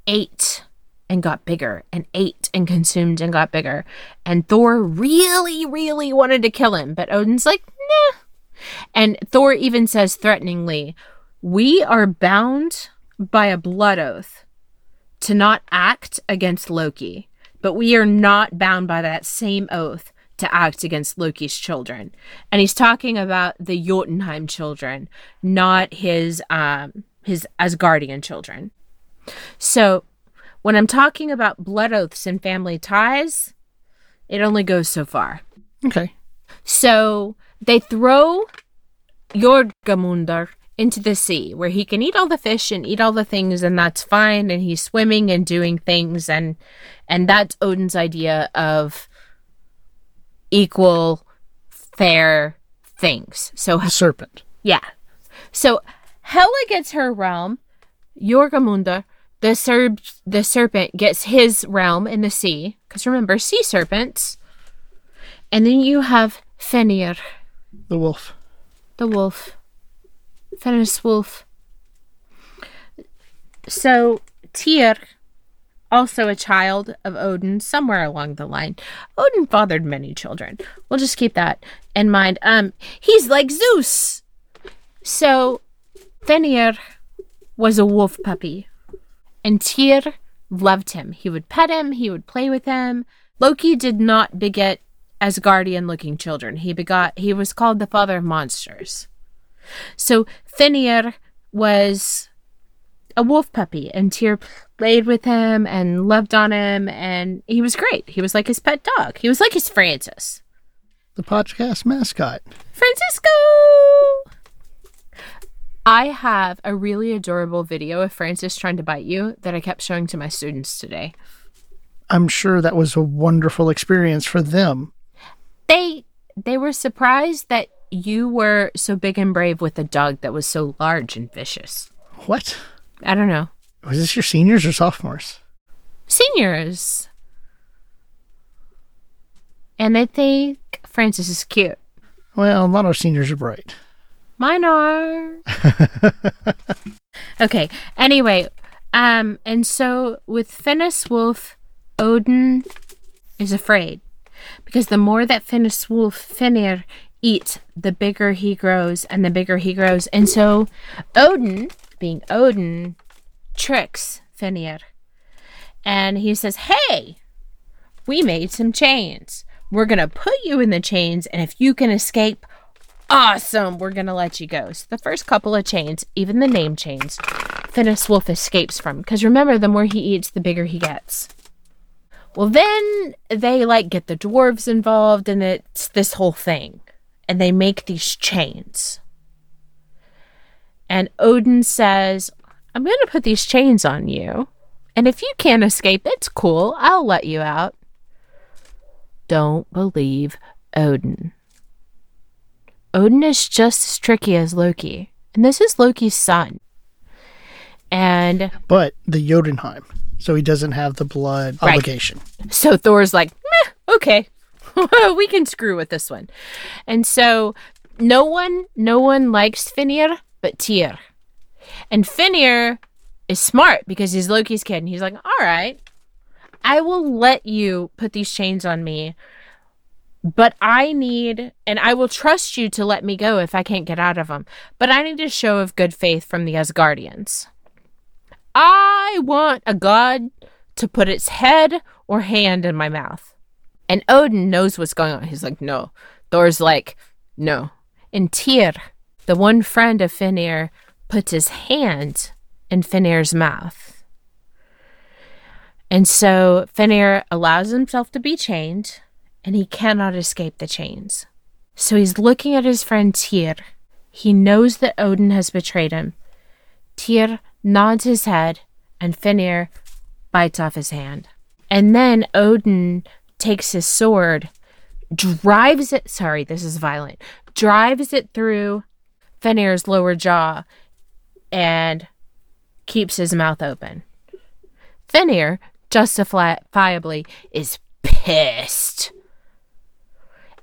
ate and got bigger and ate and consumed and got bigger. And Thor really, really wanted to kill him, but Odin's like, nah. And Thor even says threateningly, We are bound by a blood oath to not act against Loki, but we are not bound by that same oath to act against Loki's children. And he's talking about the Jotunheim children, not his um his Asgardian children. So when I'm talking about blood oaths and family ties, it only goes so far. okay. So they throw Jorgamundar into the sea where he can eat all the fish and eat all the things and that's fine and he's swimming and doing things and and that's Odin's idea of equal fair things. So The serpent. yeah. So Hela gets her realm. Jorgamunda, the serb, the serpent, gets his realm in the sea. Because remember, sea serpents. And then you have Fenrir, The wolf. the wolf. Fenris wolf. So Tyr, also a child of Odin, somewhere along the line. Odin fathered many children. We'll just keep that in mind. Um, he's like Zeus. So Fenrir was a wolf puppy, and Tyr loved him. He would pet him, he would play with him. Loki did not beget Asgardian looking children. He begot he was called the father of monsters. So Fenrir was a wolf puppy and Tyr played with him and loved on him and he was great. He was like his pet dog. He was like his Francis. The podcast mascot. Francisco. I have a really adorable video of Francis trying to bite you that I kept showing to my students today. I'm sure that was a wonderful experience for them. They they were surprised that you were so big and brave with a dog that was so large and vicious. What? I don't know. Was this your seniors or sophomores? Seniors. And they think Francis is cute. Well, a lot of seniors are bright. Mine are. okay. Anyway, um, and so with Fenris Wolf, Odin is afraid because the more that Fenris Wolf Fenrir eats, the bigger he grows, and the bigger he grows, and so Odin, being Odin, tricks Fenrir, and he says, "Hey, we made some chains. We're gonna put you in the chains, and if you can escape." Awesome, we're gonna let you go. So the first couple of chains, even the name chains, Fenris Wolf escapes from. Because remember, the more he eats, the bigger he gets. Well, then they like get the dwarves involved, and it's this whole thing. And they make these chains. And Odin says, I'm going to put these chains on you. And if you can't escape, it's cool. I'll let you out. Don't believe Odin. Odin is just as tricky as Loki. And this is Loki's son. And But the Jotunheim, so he doesn't have the blood Right. obligation. so Thor's like, "Meh, okay, we can screw with this one. And so no one, no one likes Fenrir but Tyr. And Fenrir is smart because he's Loki's kid. And he's like, all right, I will let you put these chains on me. But I need, and I will trust you to let me go if I can't get out of them. But I need a show of good faith from the Asgardians. I want a god to put its head or hand in my mouth. And Odin knows what's going on. He's like, no. Thor's like, no. And Tyr, the one friend of Fenrir, puts his hand in Fenrir's mouth. And so Finir allows himself to be chained, and he cannot escape the chains. So he's looking at his friend Tyr. He knows that Odin has betrayed him. Tyr nods his head, and Fenrir bites off his hand. And then Odin takes his sword, drives it, sorry, this is violent, drives it through Fenrir's lower jaw and keeps his mouth open. Fenrir, justifiably, is pissed.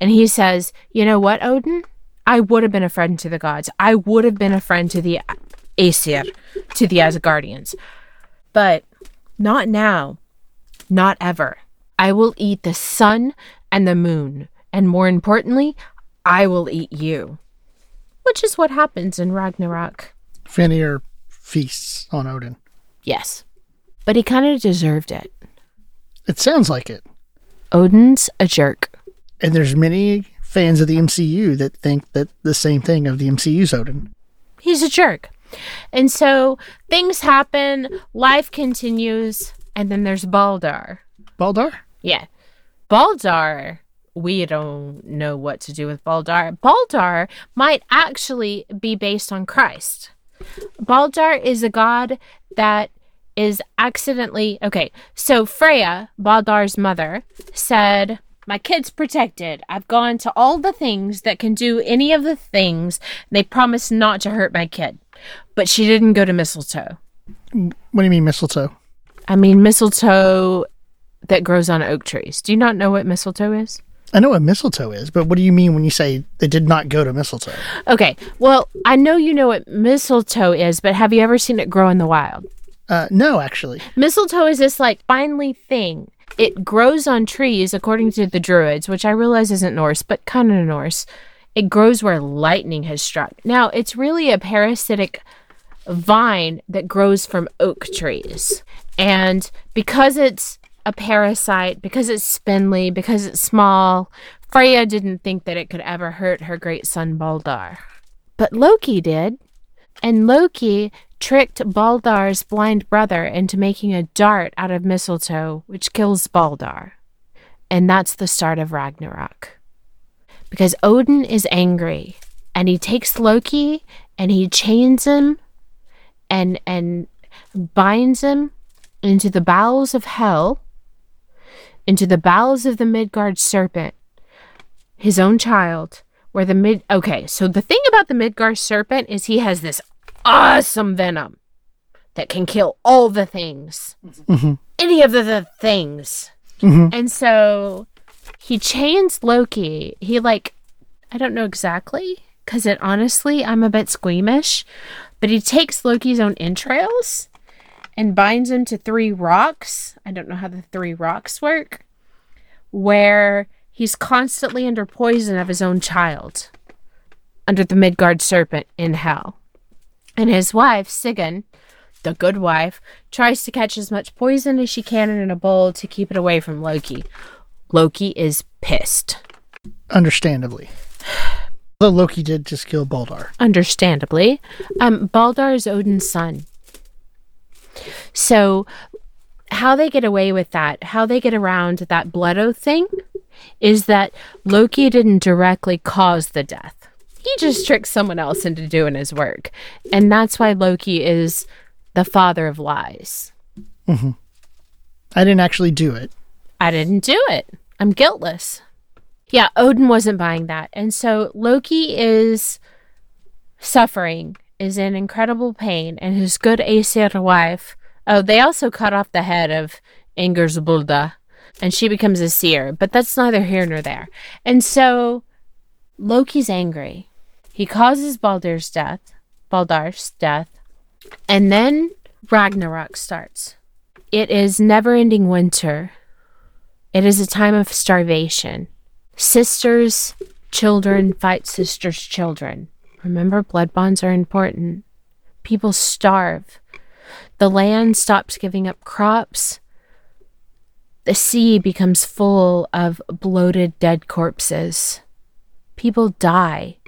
And he says, You know what, Odin? I would have been a friend to the gods. I would have been a friend to the Aesir, to the Asgardians. But not now. Not ever. I will eat the sun and the moon. And more importantly, I will eat you. Which is what happens in Ragnarok. Fenrir feasts on Odin. Yes. But he kind of deserved it. It sounds like it. Odin's a jerk. And there's many fans of the MCU that think that the same thing of the MCU's Odin. He's a jerk. And so things happen, life continues, and then there's Baldar. Baldar? Yeah. Baldar, we don't know what to do with Baldar. Baldar might actually be based on Christ. Baldar is a god that is accidentally okay. So Freya, Baldar's mother, said, "My kid's protected. I've gone to all the things that can do any of the things. They promised not to hurt my kid." But she didn't go to mistletoe. What do you mean mistletoe? I mean mistletoe that grows on oak trees. Do you not know what mistletoe is? I know what mistletoe is, but what do you mean when you say they did not go to mistletoe? Okay. Well, I know you know what mistletoe is, but have you ever seen it grow in the wild? Uh, no, actually. Mistletoe is this like finely thing. It grows on trees according to the Druids, which I realize isn't Norse, but kind of Norse. It grows where lightning has struck. Now, it's really a parasitic vine that grows from oak trees. And because it's a parasite, because it's spindly, because it's small, Freya didn't think that it could ever hurt her great son Baldar. But Loki did. And Loki tricked Baldar's blind brother into making a dart out of mistletoe, which kills Baldar. And that's the start of Ragnarok. Because Odin is angry and he takes Loki and he chains him and and binds him into the bowels of hell, into the bowels of the Midgard serpent, his own child, where the mid okay, so the thing about the Midgard serpent is he has this awesome venom that can kill all the things. Mhm. Any of the, the things. Mhm. And so he chains Loki. He like I don't know exactly cuz it honestly I'm a bit squeamish, but he takes Loki's own entrails and binds him to three rocks. I don't know how the three rocks work. Where he's constantly under poison of his own child under the Midgard serpent in hell. And his wife, Sigyn, the good wife, tries to catch as much poison as she can in a bowl to keep it away from Loki. Loki is pissed. Understandably. Though Loki did just kill Baldar. Understandably. Um, Baldar is Odin's son. So, how they get away with that, how they get around that blood oath thing, is that Loki didn't directly cause the death. He just tricks someone else into doing his work. And that's why Loki is the father of lies. Mm-hmm. I didn't actually do it. I didn't do it. I'm guiltless. Yeah, Odin wasn't buying that. And so Loki is suffering, is in incredible pain, and his good Aesir wife. Oh, they also cut off the head of Ingersbulda, and she becomes a seer, but that's neither here nor there. And so Loki's angry. He causes Balder's death, Baldar's death, and then Ragnarok starts. It is never ending winter. It is a time of starvation. Sisters, children fight sisters' children. Remember, blood bonds are important. People starve. The land stops giving up crops. The sea becomes full of bloated dead corpses. People die.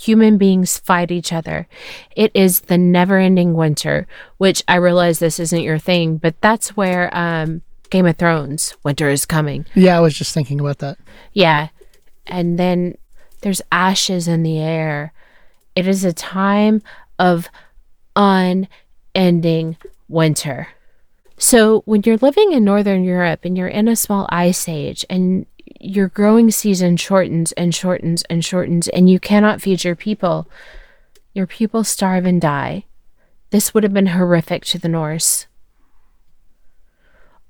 Human beings fight each other. It is the never ending winter, which I realize this isn't your thing, but that's where um, Game of Thrones, winter is coming. Yeah, I was just thinking about that. Yeah. And then there's ashes in the air. It is a time of unending winter. So when you're living in Northern Europe and you're in a small ice age and your growing season shortens and shortens and shortens and you cannot feed your people, your people starve and die. This would have been horrific to the Norse.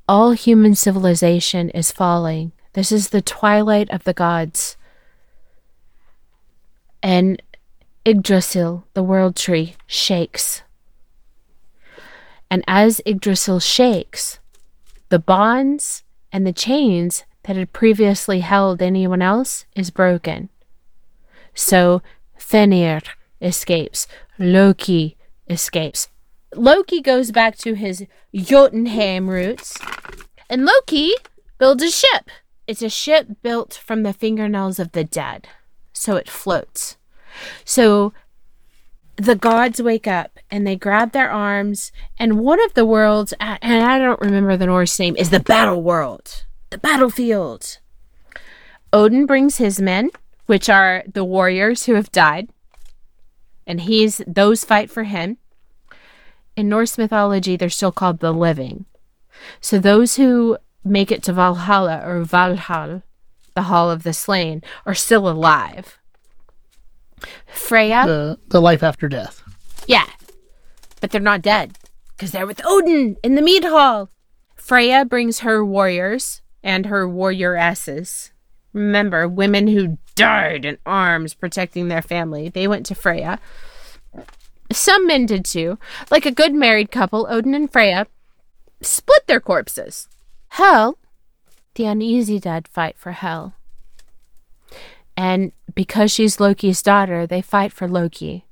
All human civilization is falling. This is the twilight of the gods. And Yggdrasil, the world tree, shakes. And as Yggdrasil shakes, the bonds and the chains that had previously held anyone else is broken. So Fenrir escapes. Loki escapes. Loki goes back to his Jotunheim roots, and Loki builds a ship. It's a ship built from the fingernails of the dead, so it floats. So the gods wake up and they grab their arms, and one of the worlds, and I don't remember the Norse name, is the battle world, the battlefield. Odin brings his men, which are the warriors who have died, and he's those fight for him. In Norse mythology, they're still called the living. So those who make it to Valhalla or Valhall, the Hall of the Slain, are still alive. Freya, The the life after death. yeah, but they're not dead because they're with Odin in the mead hall. Freya brings her warriors and her warrioresses. Remember, women who died in arms protecting their family. They went to Freya. Some men did too. Like a good married couple, Odin and Freya split their corpses. Hell, the uneasy dead fight for hell. And because she's Loki's daughter, they fight for Loki.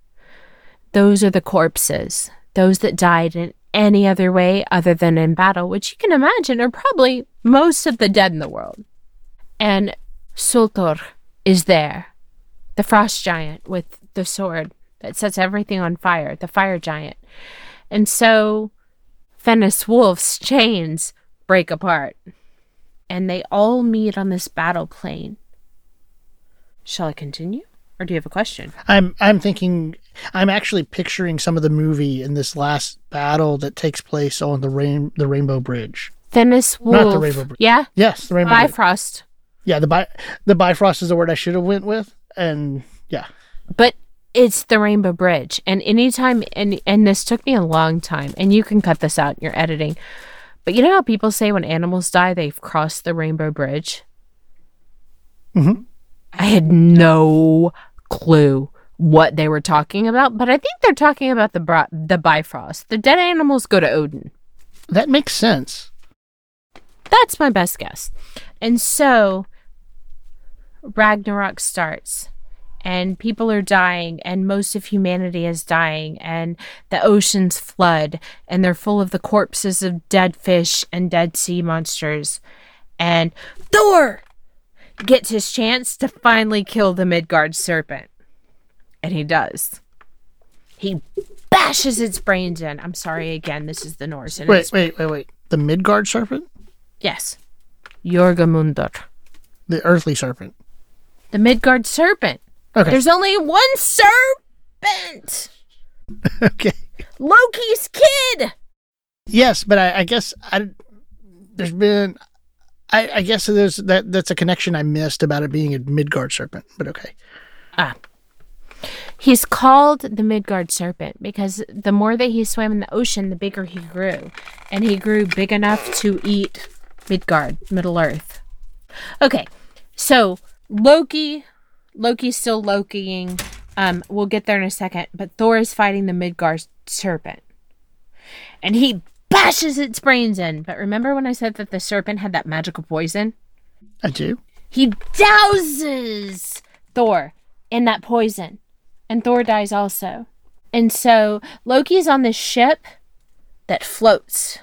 Those are the corpses, those that died in any other way other than in battle, which you can imagine are probably most of the dead in the world. And Surtur is there, the frost giant with the sword that sets everything on fire, the fire giant. And so Fenris Wolf's chains break apart, and they all meet on this battle plane. Shall I continue? Or do you have a question? I'm I'm thinking I'm actually picturing some of the movie in this last battle that takes place on the rain the Rainbow Bridge. Fenris Wolf. Not the Rainbow Bridge. Yeah? Yes, the Rainbow Bridge. Bifrost. Yeah, the bi- the Bifrost is the word I should have went with, and yeah, But it's the Rainbow Bridge. And anytime, and, and this took me a long time, and you can cut this out in your editing. But you know how people say when animals die, they've crossed the Rainbow Bridge? Mm-hmm. I had no clue what they were talking about, but I think they're talking about the bri- the Bifrost. The dead animals go to Odin. that makes sense. That's my best guess. And so Ragnarok starts and people are dying and most of humanity is dying and the oceans flood and they're full of the corpses of dead fish and dead sea monsters. And Thor gets his chance to finally kill the Midgard serpent. And he does. He bashes its brains in. I'm sorry again, this is the Norse. and it's- Wait, wait, wait, wait. The Midgard serpent, Yes. Jorgamundr. the earthly serpent. The Midgard serpent. Okay, There's only one serpent. okay. Loki's kid. Yes, but I, I guess I there's been I, I guess there's that that's a connection I missed about it being a Midgard serpent. But okay, Ah. He's called the Midgard serpent because the more that he swam in the ocean, the bigger he grew. And he grew big enough to eat Midgard, Middle Earth. Okay, so Loki, Loki's still Lokiing. Um, we'll get there in a second, but Thor is fighting the Midgard serpent. And he bashes its brains in. But remember when I said that the serpent had that magical poison? I do. He douses Thor in that poison, and Thor dies also. And so Loki's on this ship that floats,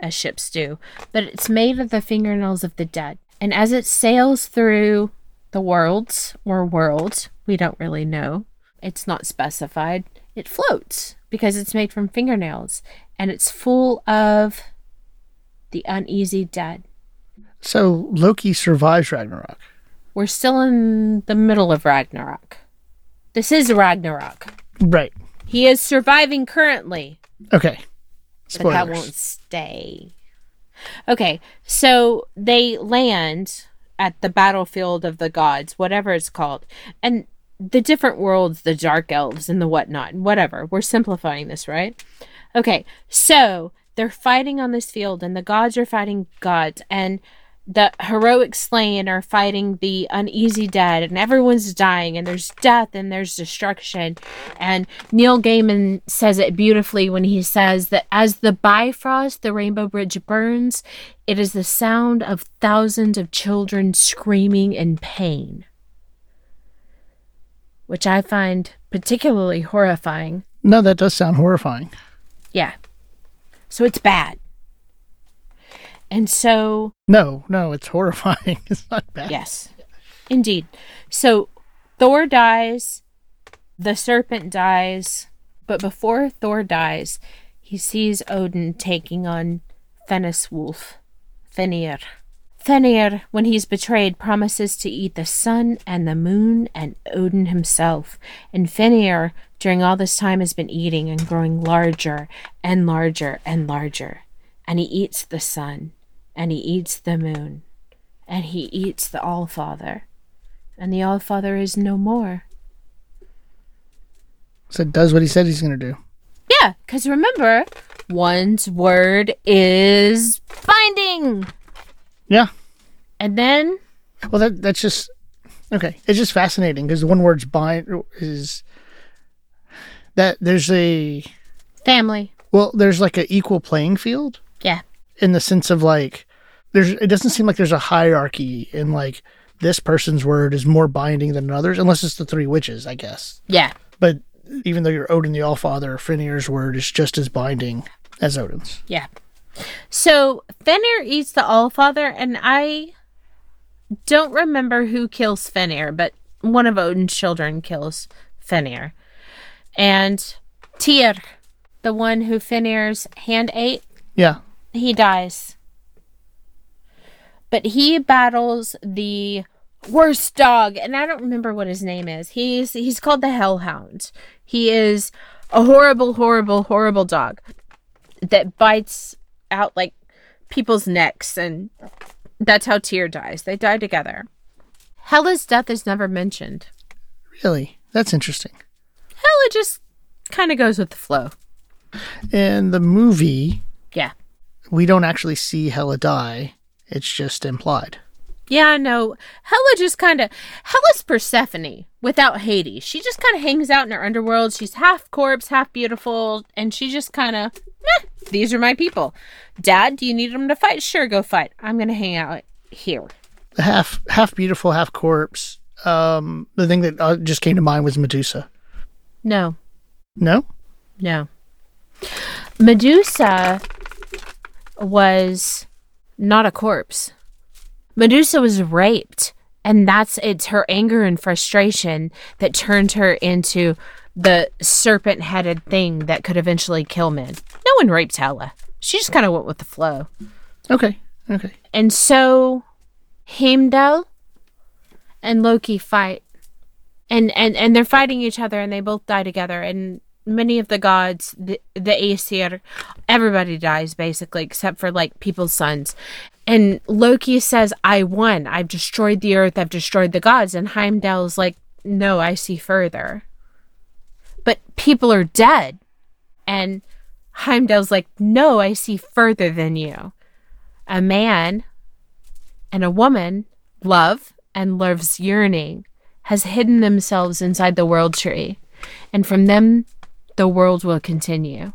as ships do, but it's made of the fingernails of the dead. And as it sails through the worlds or world, we don't really know, it's not specified, it floats because it's made from fingernails and it's full of the uneasy dead. So Loki survives Ragnarok. We're still in the middle of Ragnarok. This is Ragnarok. Right. He is surviving currently, Okay. but that won't stay. Okay, so they land at the battlefield of the gods, whatever it's called, and the different worlds, the dark elves and the whatnot, and whatever. We're simplifying this, right? Okay, so they're fighting on this field, and the gods are fighting gods, and the heroic slain are fighting the uneasy dead, and everyone's dying, and there's death and there's destruction. And Neil Gaiman says it beautifully when he says that as the Bifrost, the Rainbow Bridge burns, it is the sound of thousands of children screaming in pain. Which I find particularly horrifying. No, that does sound horrifying. Yeah. So it's bad. And so No, no, it's horrifying. It's not bad. Yes, indeed. So Thor dies, the serpent dies, but before Thor dies, he sees Odin taking on Fenris Wolf, Fenrir. Fenrir, when he's betrayed, promises to eat the sun and the moon and Odin himself. And Fenrir, during all this time, has been eating and growing larger and larger and larger. And he eats the sun, and he eats the moon, and he eats the Allfather, and the Allfather is no more. So it does what he said he's going to do. Yeah, because remember, one's word is binding. Yeah. And then, Well, that that's just okay. It's just fascinating because the one word's bind is that there's a family. well, there's like an equal playing field Yeah. in the sense of like there's it doesn't seem like there's a hierarchy in like this person's word is more binding than others unless it's the three witches, I guess. Yeah. But even though you're Odin the Allfather, Fenrir's word is just as binding as Odin's. Yeah. So Fenrir eats the Allfather, and I don't remember who kills Fenrir, but one of Odin's children kills Fenrir. And Tyr, the one who Fenrir's hand ate, Yeah. he dies. But he battles the worst dog, and I don't remember what his name is. He's he's called the Hellhound. He is a horrible, horrible, horrible dog that bites out like people's necks, and that's how Tyr dies. They die together. Hela's death is never mentioned. Really? That's interesting. Hela just kind of goes with the flow. In the movie, Yeah. we don't actually see Hela die. It's just implied. Yeah, no. Hela just kind of Hela's Persephone without Hades. She just kind of hangs out in her underworld. She's half corpse, half beautiful, and she just kind of, eh, these are my people. Dad, do you need them to fight? Sure, go fight. I'm gonna hang out here. Half half beautiful, half corpse. Um, the thing that uh, just came to mind was Medusa. No, No, no. Medusa was not a corpse. Medusa was raped, and that's it's her anger and frustration that turned her into the serpent-headed thing that could eventually kill men. No one raped Hela. She just kind of went with the flow. okay, okay. And so Heimdall and Loki fight. And, and and they're fighting each other and they both die together and many of the gods the, the Aesir everybody dies basically except for like people's sons. And Loki says, I won. I've destroyed the earth. I've destroyed the gods. And Heimdall's like, No, I see further. But people are dead. And Heimdall's like, No, I see further than you. A man and a woman, love and love's yearning, has hidden themselves inside the world tree. And from them, the world will continue.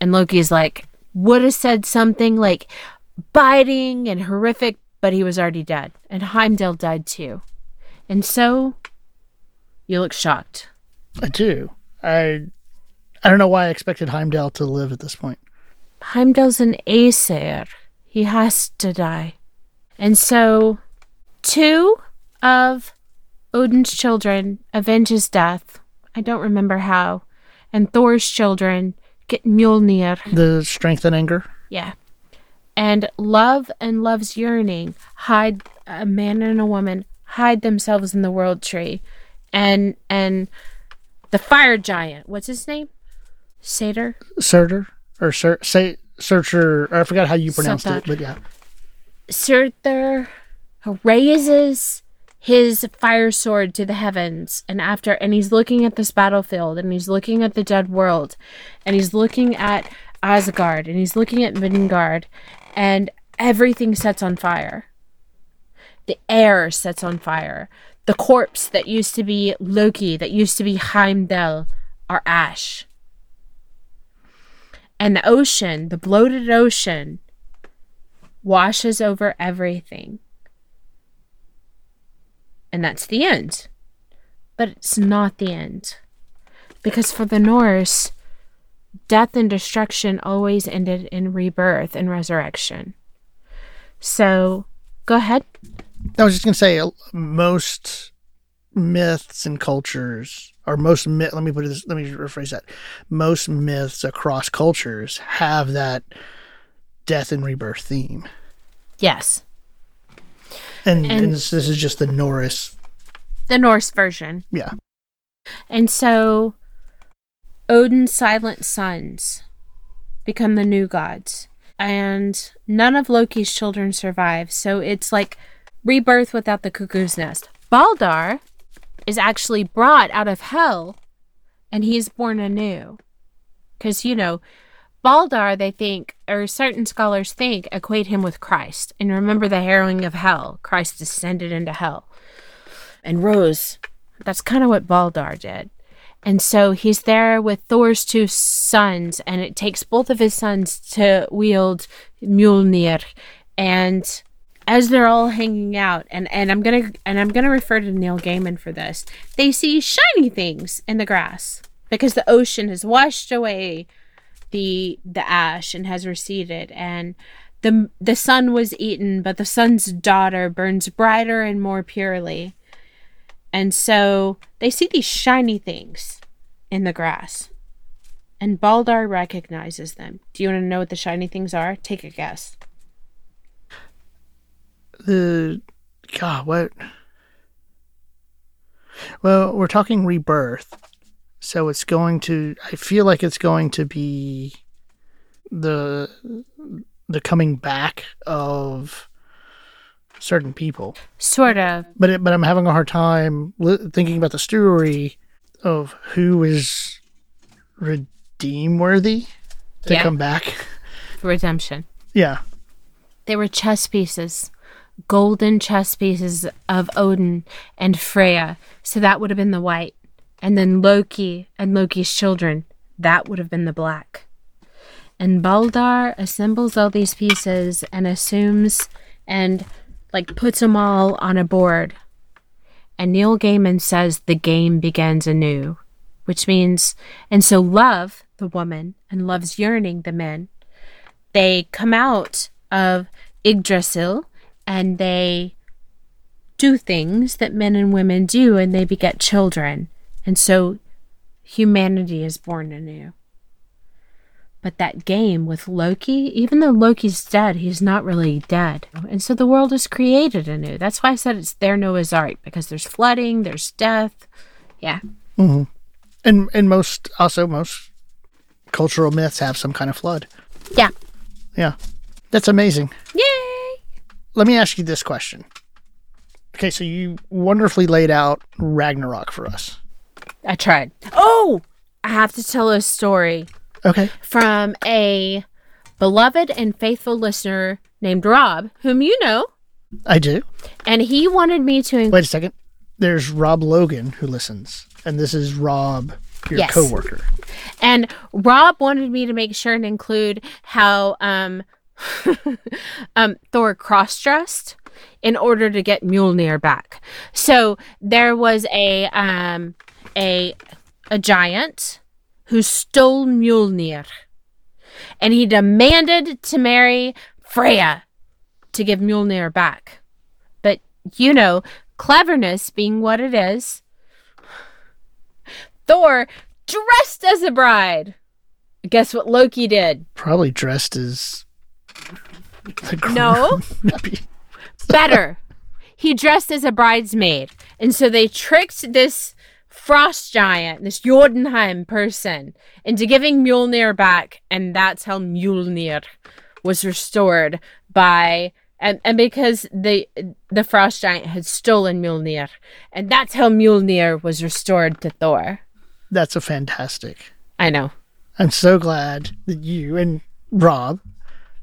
And Loki's like, would have said something like biting and horrific, but he was already dead. And Heimdall died too. And so, you look shocked. I do. I I don't know why I expected Heimdall to live at this point. Heimdall's an Aesir. He has to die. And so, two of Odin's children avenge his death. I don't remember how. And Thor's children get Mjolnir. The strength and anger. Yeah. And love and love's yearning hide a man and a woman hide themselves in the world tree. And and the fire giant, what's his name? Satyr? Surtur or Sir say Searcher. I forgot how you pronounced it, but yeah. Surtur raises his fire sword to the heavens and after and he's looking at this battlefield and he's looking at the dead world and he's looking at Asgard and he's looking at Midgard and everything sets on fire. The air sets on fire. The corpse that used to be Loki, that used to be Heimdall, are ash. And the ocean, the bloated ocean, washes over everything. And that's the end. But it's not the end. Because for the Norse, death and destruction always ended in rebirth and resurrection. So, go ahead. I was just gonna say uh, most myths and cultures, or most myth. Let me put it this. Let me rephrase that. Most myths across cultures have that death and rebirth theme, Yes. And, and, And- this, this is just the Norris. The Norse version. Yeah, And so Odin's silent sons become the new gods. And none of Loki's children survive. So it's like rebirth without the cuckoo's nest. Baldar is actually brought out of hell and he's born anew. Because, you know, Baldar, they think, or certain scholars think, equate him with Christ. And remember the harrowing of hell. Christ descended into hell and rose. That's kind of what Baldar did. And so he's there with Thor's two sons, and it takes both of his sons to wield Mjolnir. And as they're all hanging out, and, and I'm gonna and I'm gonna refer to Neil Gaiman for this, they see shiny things in the grass because the ocean has washed away the the ash and has receded, and the the sun was eaten, but the sun's daughter burns brighter and more purely. And so they see these shiny things in the grass. And Baldar recognizes them. Do you want to know what the shiny things are? Take a guess. The God, what? Well, we're talking rebirth, so it's going to. I feel like it's going to be the the coming back of certain people. Sort of. But it, but I'm having a hard time li- thinking about the story of who is redeem worthy to Yeah. come back. Redemption. Yeah. They were chess pieces, golden chess pieces of Odin and Freya. So that would have been the white. And then Loki and Loki's children, that would have been the black. And Baldar assembles all these pieces and assumes and like puts them all on a board. And Neil Gaiman says the game begins anew, which means, and so love, the woman, and love's yearning, the men, they come out of Yggdrasil and they do things that men and women do and they beget children. And so humanity is born anew. But that game with Loki, even though Loki's dead, he's not really dead. And so the world is created anew. That's why I said it's their Noah's Ark, because there's flooding, there's death. Yeah. Mhm. And and most also most cultural myths have some kind of flood. Yeah. Yeah. That's amazing. Yay! Let me ask you this question. Okay, so you wonderfully laid out Ragnarok for us. I tried. Oh! I have to tell a story. Okay. from a beloved and faithful listener named Rob, whom you know, I do. and he wanted me to. In- Wait a second. There's Rob Logan who listens, and this is Rob, your Yes. coworker. and Rob wanted me to make sure and include how um, um, Thor cross dressed in order to get Mjolnir back. So there was a um, a a giant who stole Mjolnir, and he demanded to marry Freya to give Mjolnir back. But you know, cleverness being what it is, Thor dressed as a bride. Guess what Loki did? Probably dressed as. No. Better. he dressed as a bridesmaid. And so they tricked this frost giant, this Jotunheim person, into giving Mjolnir back. And that's how Mjolnir was restored by. And, and because the the frost giant had stolen Mjolnir, and that's how Mjolnir was restored to Thor. That's a fantastic. I know. I'm so glad that you and Rob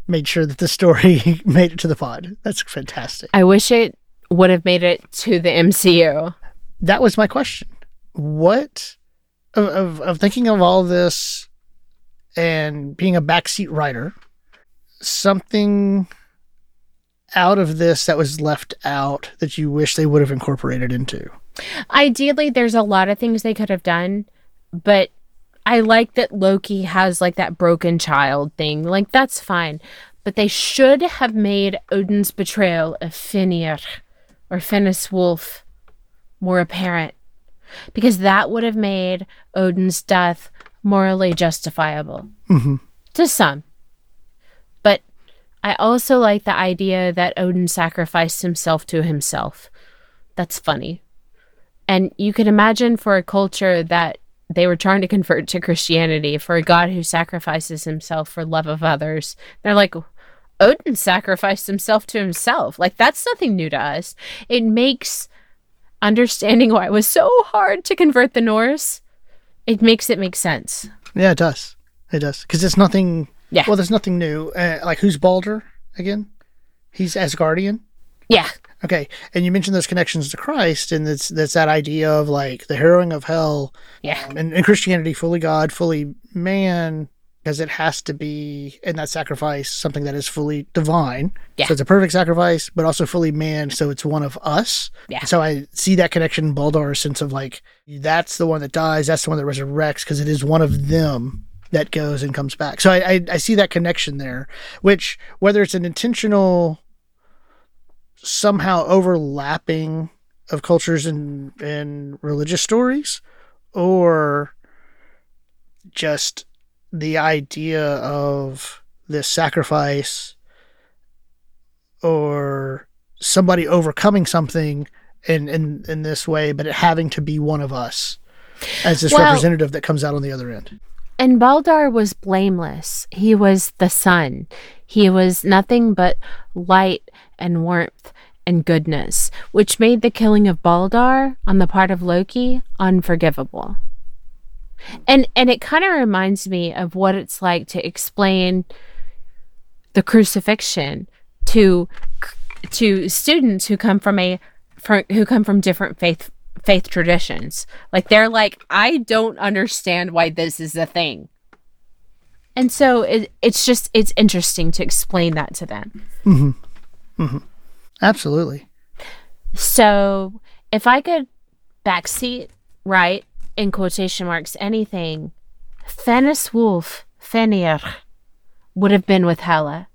made sure that the story made it to the pod. That's fantastic. I wish it would have made it to the MCU. That was my question. What of, of, of thinking of all this and being a backseat writer, something out of this that was left out that you wish they would have incorporated into? Ideally, there's a lot of things they could have done, but I like that Loki has like that broken child thing. Like, that's fine. But they should have made Odin's betrayal of Fenrir or Fenris Wolf more apparent because that would have made Odin's death morally justifiable Mhm. to some. But I also like the idea that Odin sacrificed himself to himself. That's funny. And you can imagine for a culture that they were trying to convert to Christianity, for a God who sacrifices himself for love of others, they're like, Odin sacrificed himself to himself. Like, that's nothing new to us. It makes understanding why it was so hard to convert the Norse, it makes it make sense. Yeah, it does. It does because it's nothing. Yeah. Well, there's nothing new. Uh, like who's Balder again? He's Asgardian. Yeah. Okay, and you mentioned those connections to Christ, and it's that's that idea of like the harrowing of hell, Yeah. um, and, and Christianity, fully God, fully man, because it has to be in that sacrifice something that is fully divine. Yeah. So it's a perfect sacrifice, but also fully man. So it's one of us. Yeah. So I see that connection in sense of like that's the one that dies, that's the one that resurrects, because it is one of them that goes and comes back. So I, I, I see that connection there, which whether it's an intentional somehow overlapping of cultures and and religious stories or just the idea of this sacrifice or somebody overcoming something in in in this way but it having to be one of us as this Well- representative that comes out on the other end And Baldar was blameless. He was the sun. He was nothing but light and warmth and goodness, which made the killing of Baldar on the part of Loki unforgivable. And and it kind of reminds me of what it's like to explain the crucifixion to to students who come from a from, who come from different faith faith traditions. Like they're like, I don't understand why this is a thing. And so it, it's just it's interesting to explain that to them. Mm-hmm. Mm-hmm. absolutely So if I could backseat right in quotation marks anything, Fenris Wolf Fenrir would have been with Hela,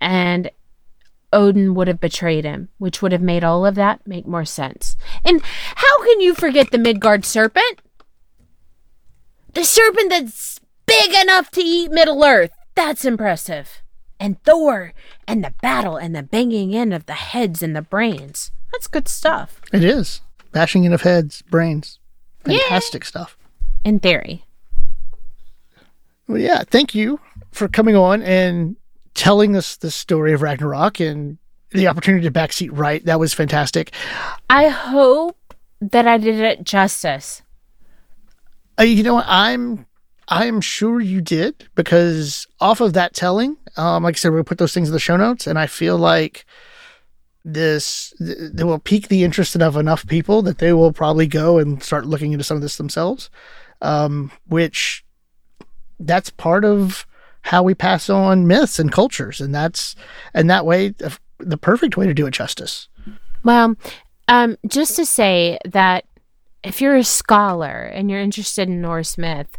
and Odin would have betrayed him, which would have made all of that make more sense. And how can you forget the Midgard serpent? The serpent that's big enough to eat Middle Earth. That's impressive. And Thor, and the battle, and the banging in of the heads and the brains. That's good stuff. it is bashing in of heads brains fantastic stuff In theory. Well, yeah, thank you for coming on and telling us the story of Ragnarok and the opportunity to backseat right. That was fantastic. I hope that I did it justice. Uh, you know what? I'm I'm sure you did because off of that telling, um, like I said, we're gonna put those things in the show notes, and I feel like this th- they will pique the interest of enough people that they will probably go and start looking into some of this themselves. Um, which that's part of how we pass on myths and cultures, and that's and that way the perfect way to do it justice. Well, um, just to say that if you're a scholar and you're interested in Norse myth,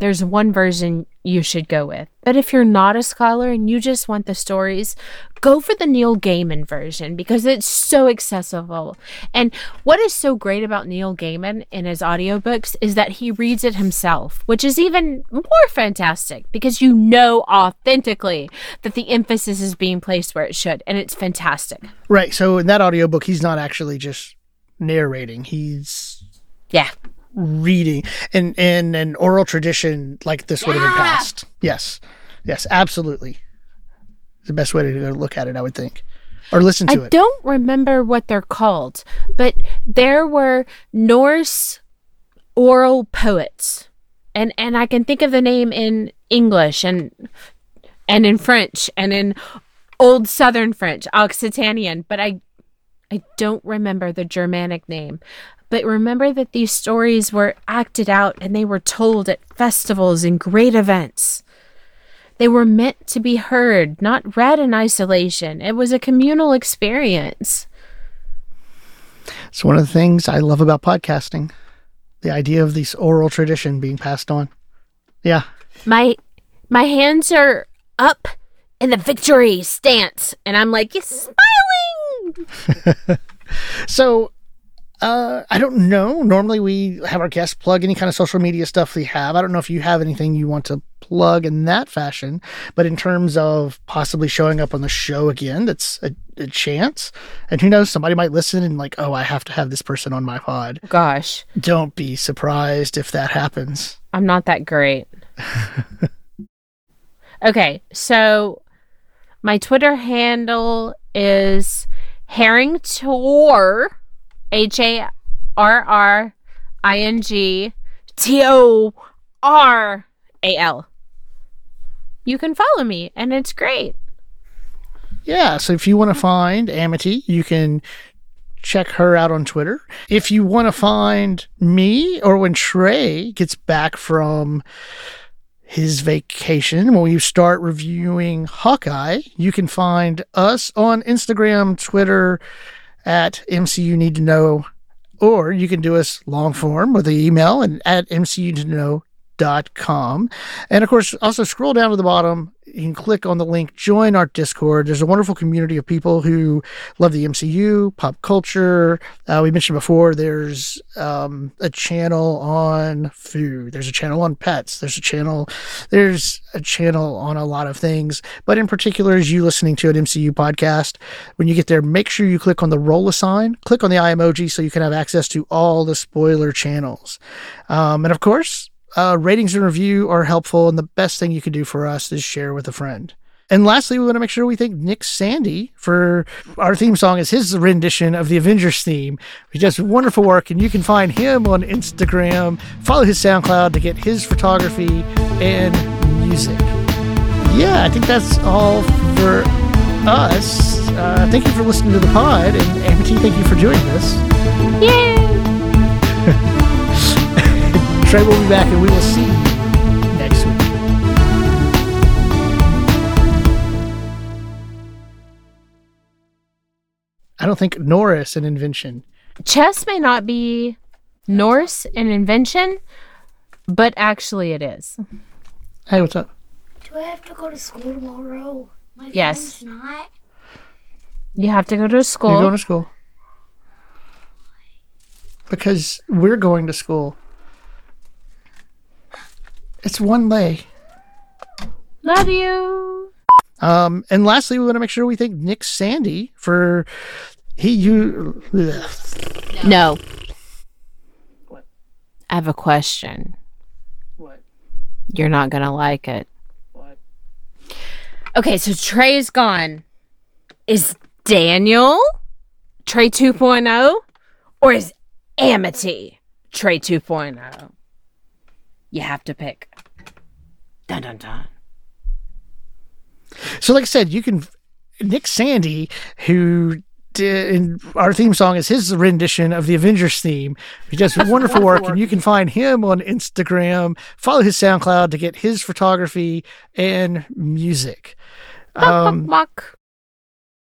there's one version you should go with. But if you're not a scholar and you just want the stories, go for the Neil Gaiman version because it's so accessible. And what is so great about Neil Gaiman in his audiobooks is that he reads it himself, which is even more fantastic because you know authentically that the emphasis is being placed where it should. And it's fantastic. Right. So in that audiobook, he's not actually just narrating; he's Yeah. Reading in in an oral tradition like this would have been passed. Yes, yes, absolutely. It's the best way to look at it, I would think, or listen to I it. I don't remember what they're called, but there were Norse oral poets. And and I can think of the name in English and and in French and in old southern French, Occitanian, but I I don't remember the Germanic name. But remember that these stories were acted out and they were told at festivals and great events. They were meant to be heard, not read in isolation. It was a communal experience. It's one of the things I love about podcasting: the idea of this oral tradition being passed on. Yeah, My my hands are up in the victory stance, and I'm like, smiling. So, uh, I don't know. Normally, we have our guests plug any kind of social media stuff we have. I don't know if you have anything you want to plug in that fashion, but in terms of possibly showing up on the show again, that's a, a chance. And who knows, somebody might listen and like, oh, I have to have this person on my pod. Gosh, Don't be surprised if that happens. I'm not that great. okay, so my Twitter handle is Harringtor, H A R R I N G T O R A L. You can follow me, and it's great. Yeah, so if you want to find Amity, you can check her out on Twitter. If you want to find me or when Trey gets back from his vacation, when we start reviewing Hawkeye, you can find us on Instagram, Twitter at MCU Need to Know, or you can do us long form with the email and at MCU Need to Know com. And of course, also scroll down to the bottom. You can click on the link, join our Discord. There's a wonderful community of people who love the MCU, pop culture. Uh, we mentioned before there's um, a channel on food, there's a channel on pets, there's a channel, there's a channel on a lot of things. But in particular, as you listening to an MCU podcast, when you get there, make sure you click on the roll a sign, click on the eye emoji so you can have access to all the spoiler channels. Um, and of course, uh, ratings and review are helpful, and the best thing you can do for us is share with a friend. And lastly, we want to make sure we thank Nick Sandy for our theme song is his rendition of the Avengers theme. He does wonderful work, and you can find him on Instagram. Follow his SoundCloud to get his photography and music. Yeah, I think that's all for us. Uh, thank you for listening to the pod, and Amity, thank you for doing this. Yay! Trey will be back, and we will see you next week. I don't think Norris an invention. Chess may not be Norse an invention, but actually it is. Hey, what's up? Do I have to go to school tomorrow? My Yes. not. You have to go to school. You're going to school. Because we're going to school. It's one lay. Love you. Um, and lastly, we want to make sure we thank Nick Sandy for he you. ugh. No. What? I have a question. What? You're not going to like it. What? Okay, so Trey's gone. Is Daniel Trey 2.0 or is Amity Trey 2.0? You have to pick. Dun dun dun. So, like I said, you can Nick Sandy, who did and our theme song is his rendition of the Avengers theme. He does wonderful work, and you can find him on Instagram. Follow his SoundCloud to get his photography and music. Um.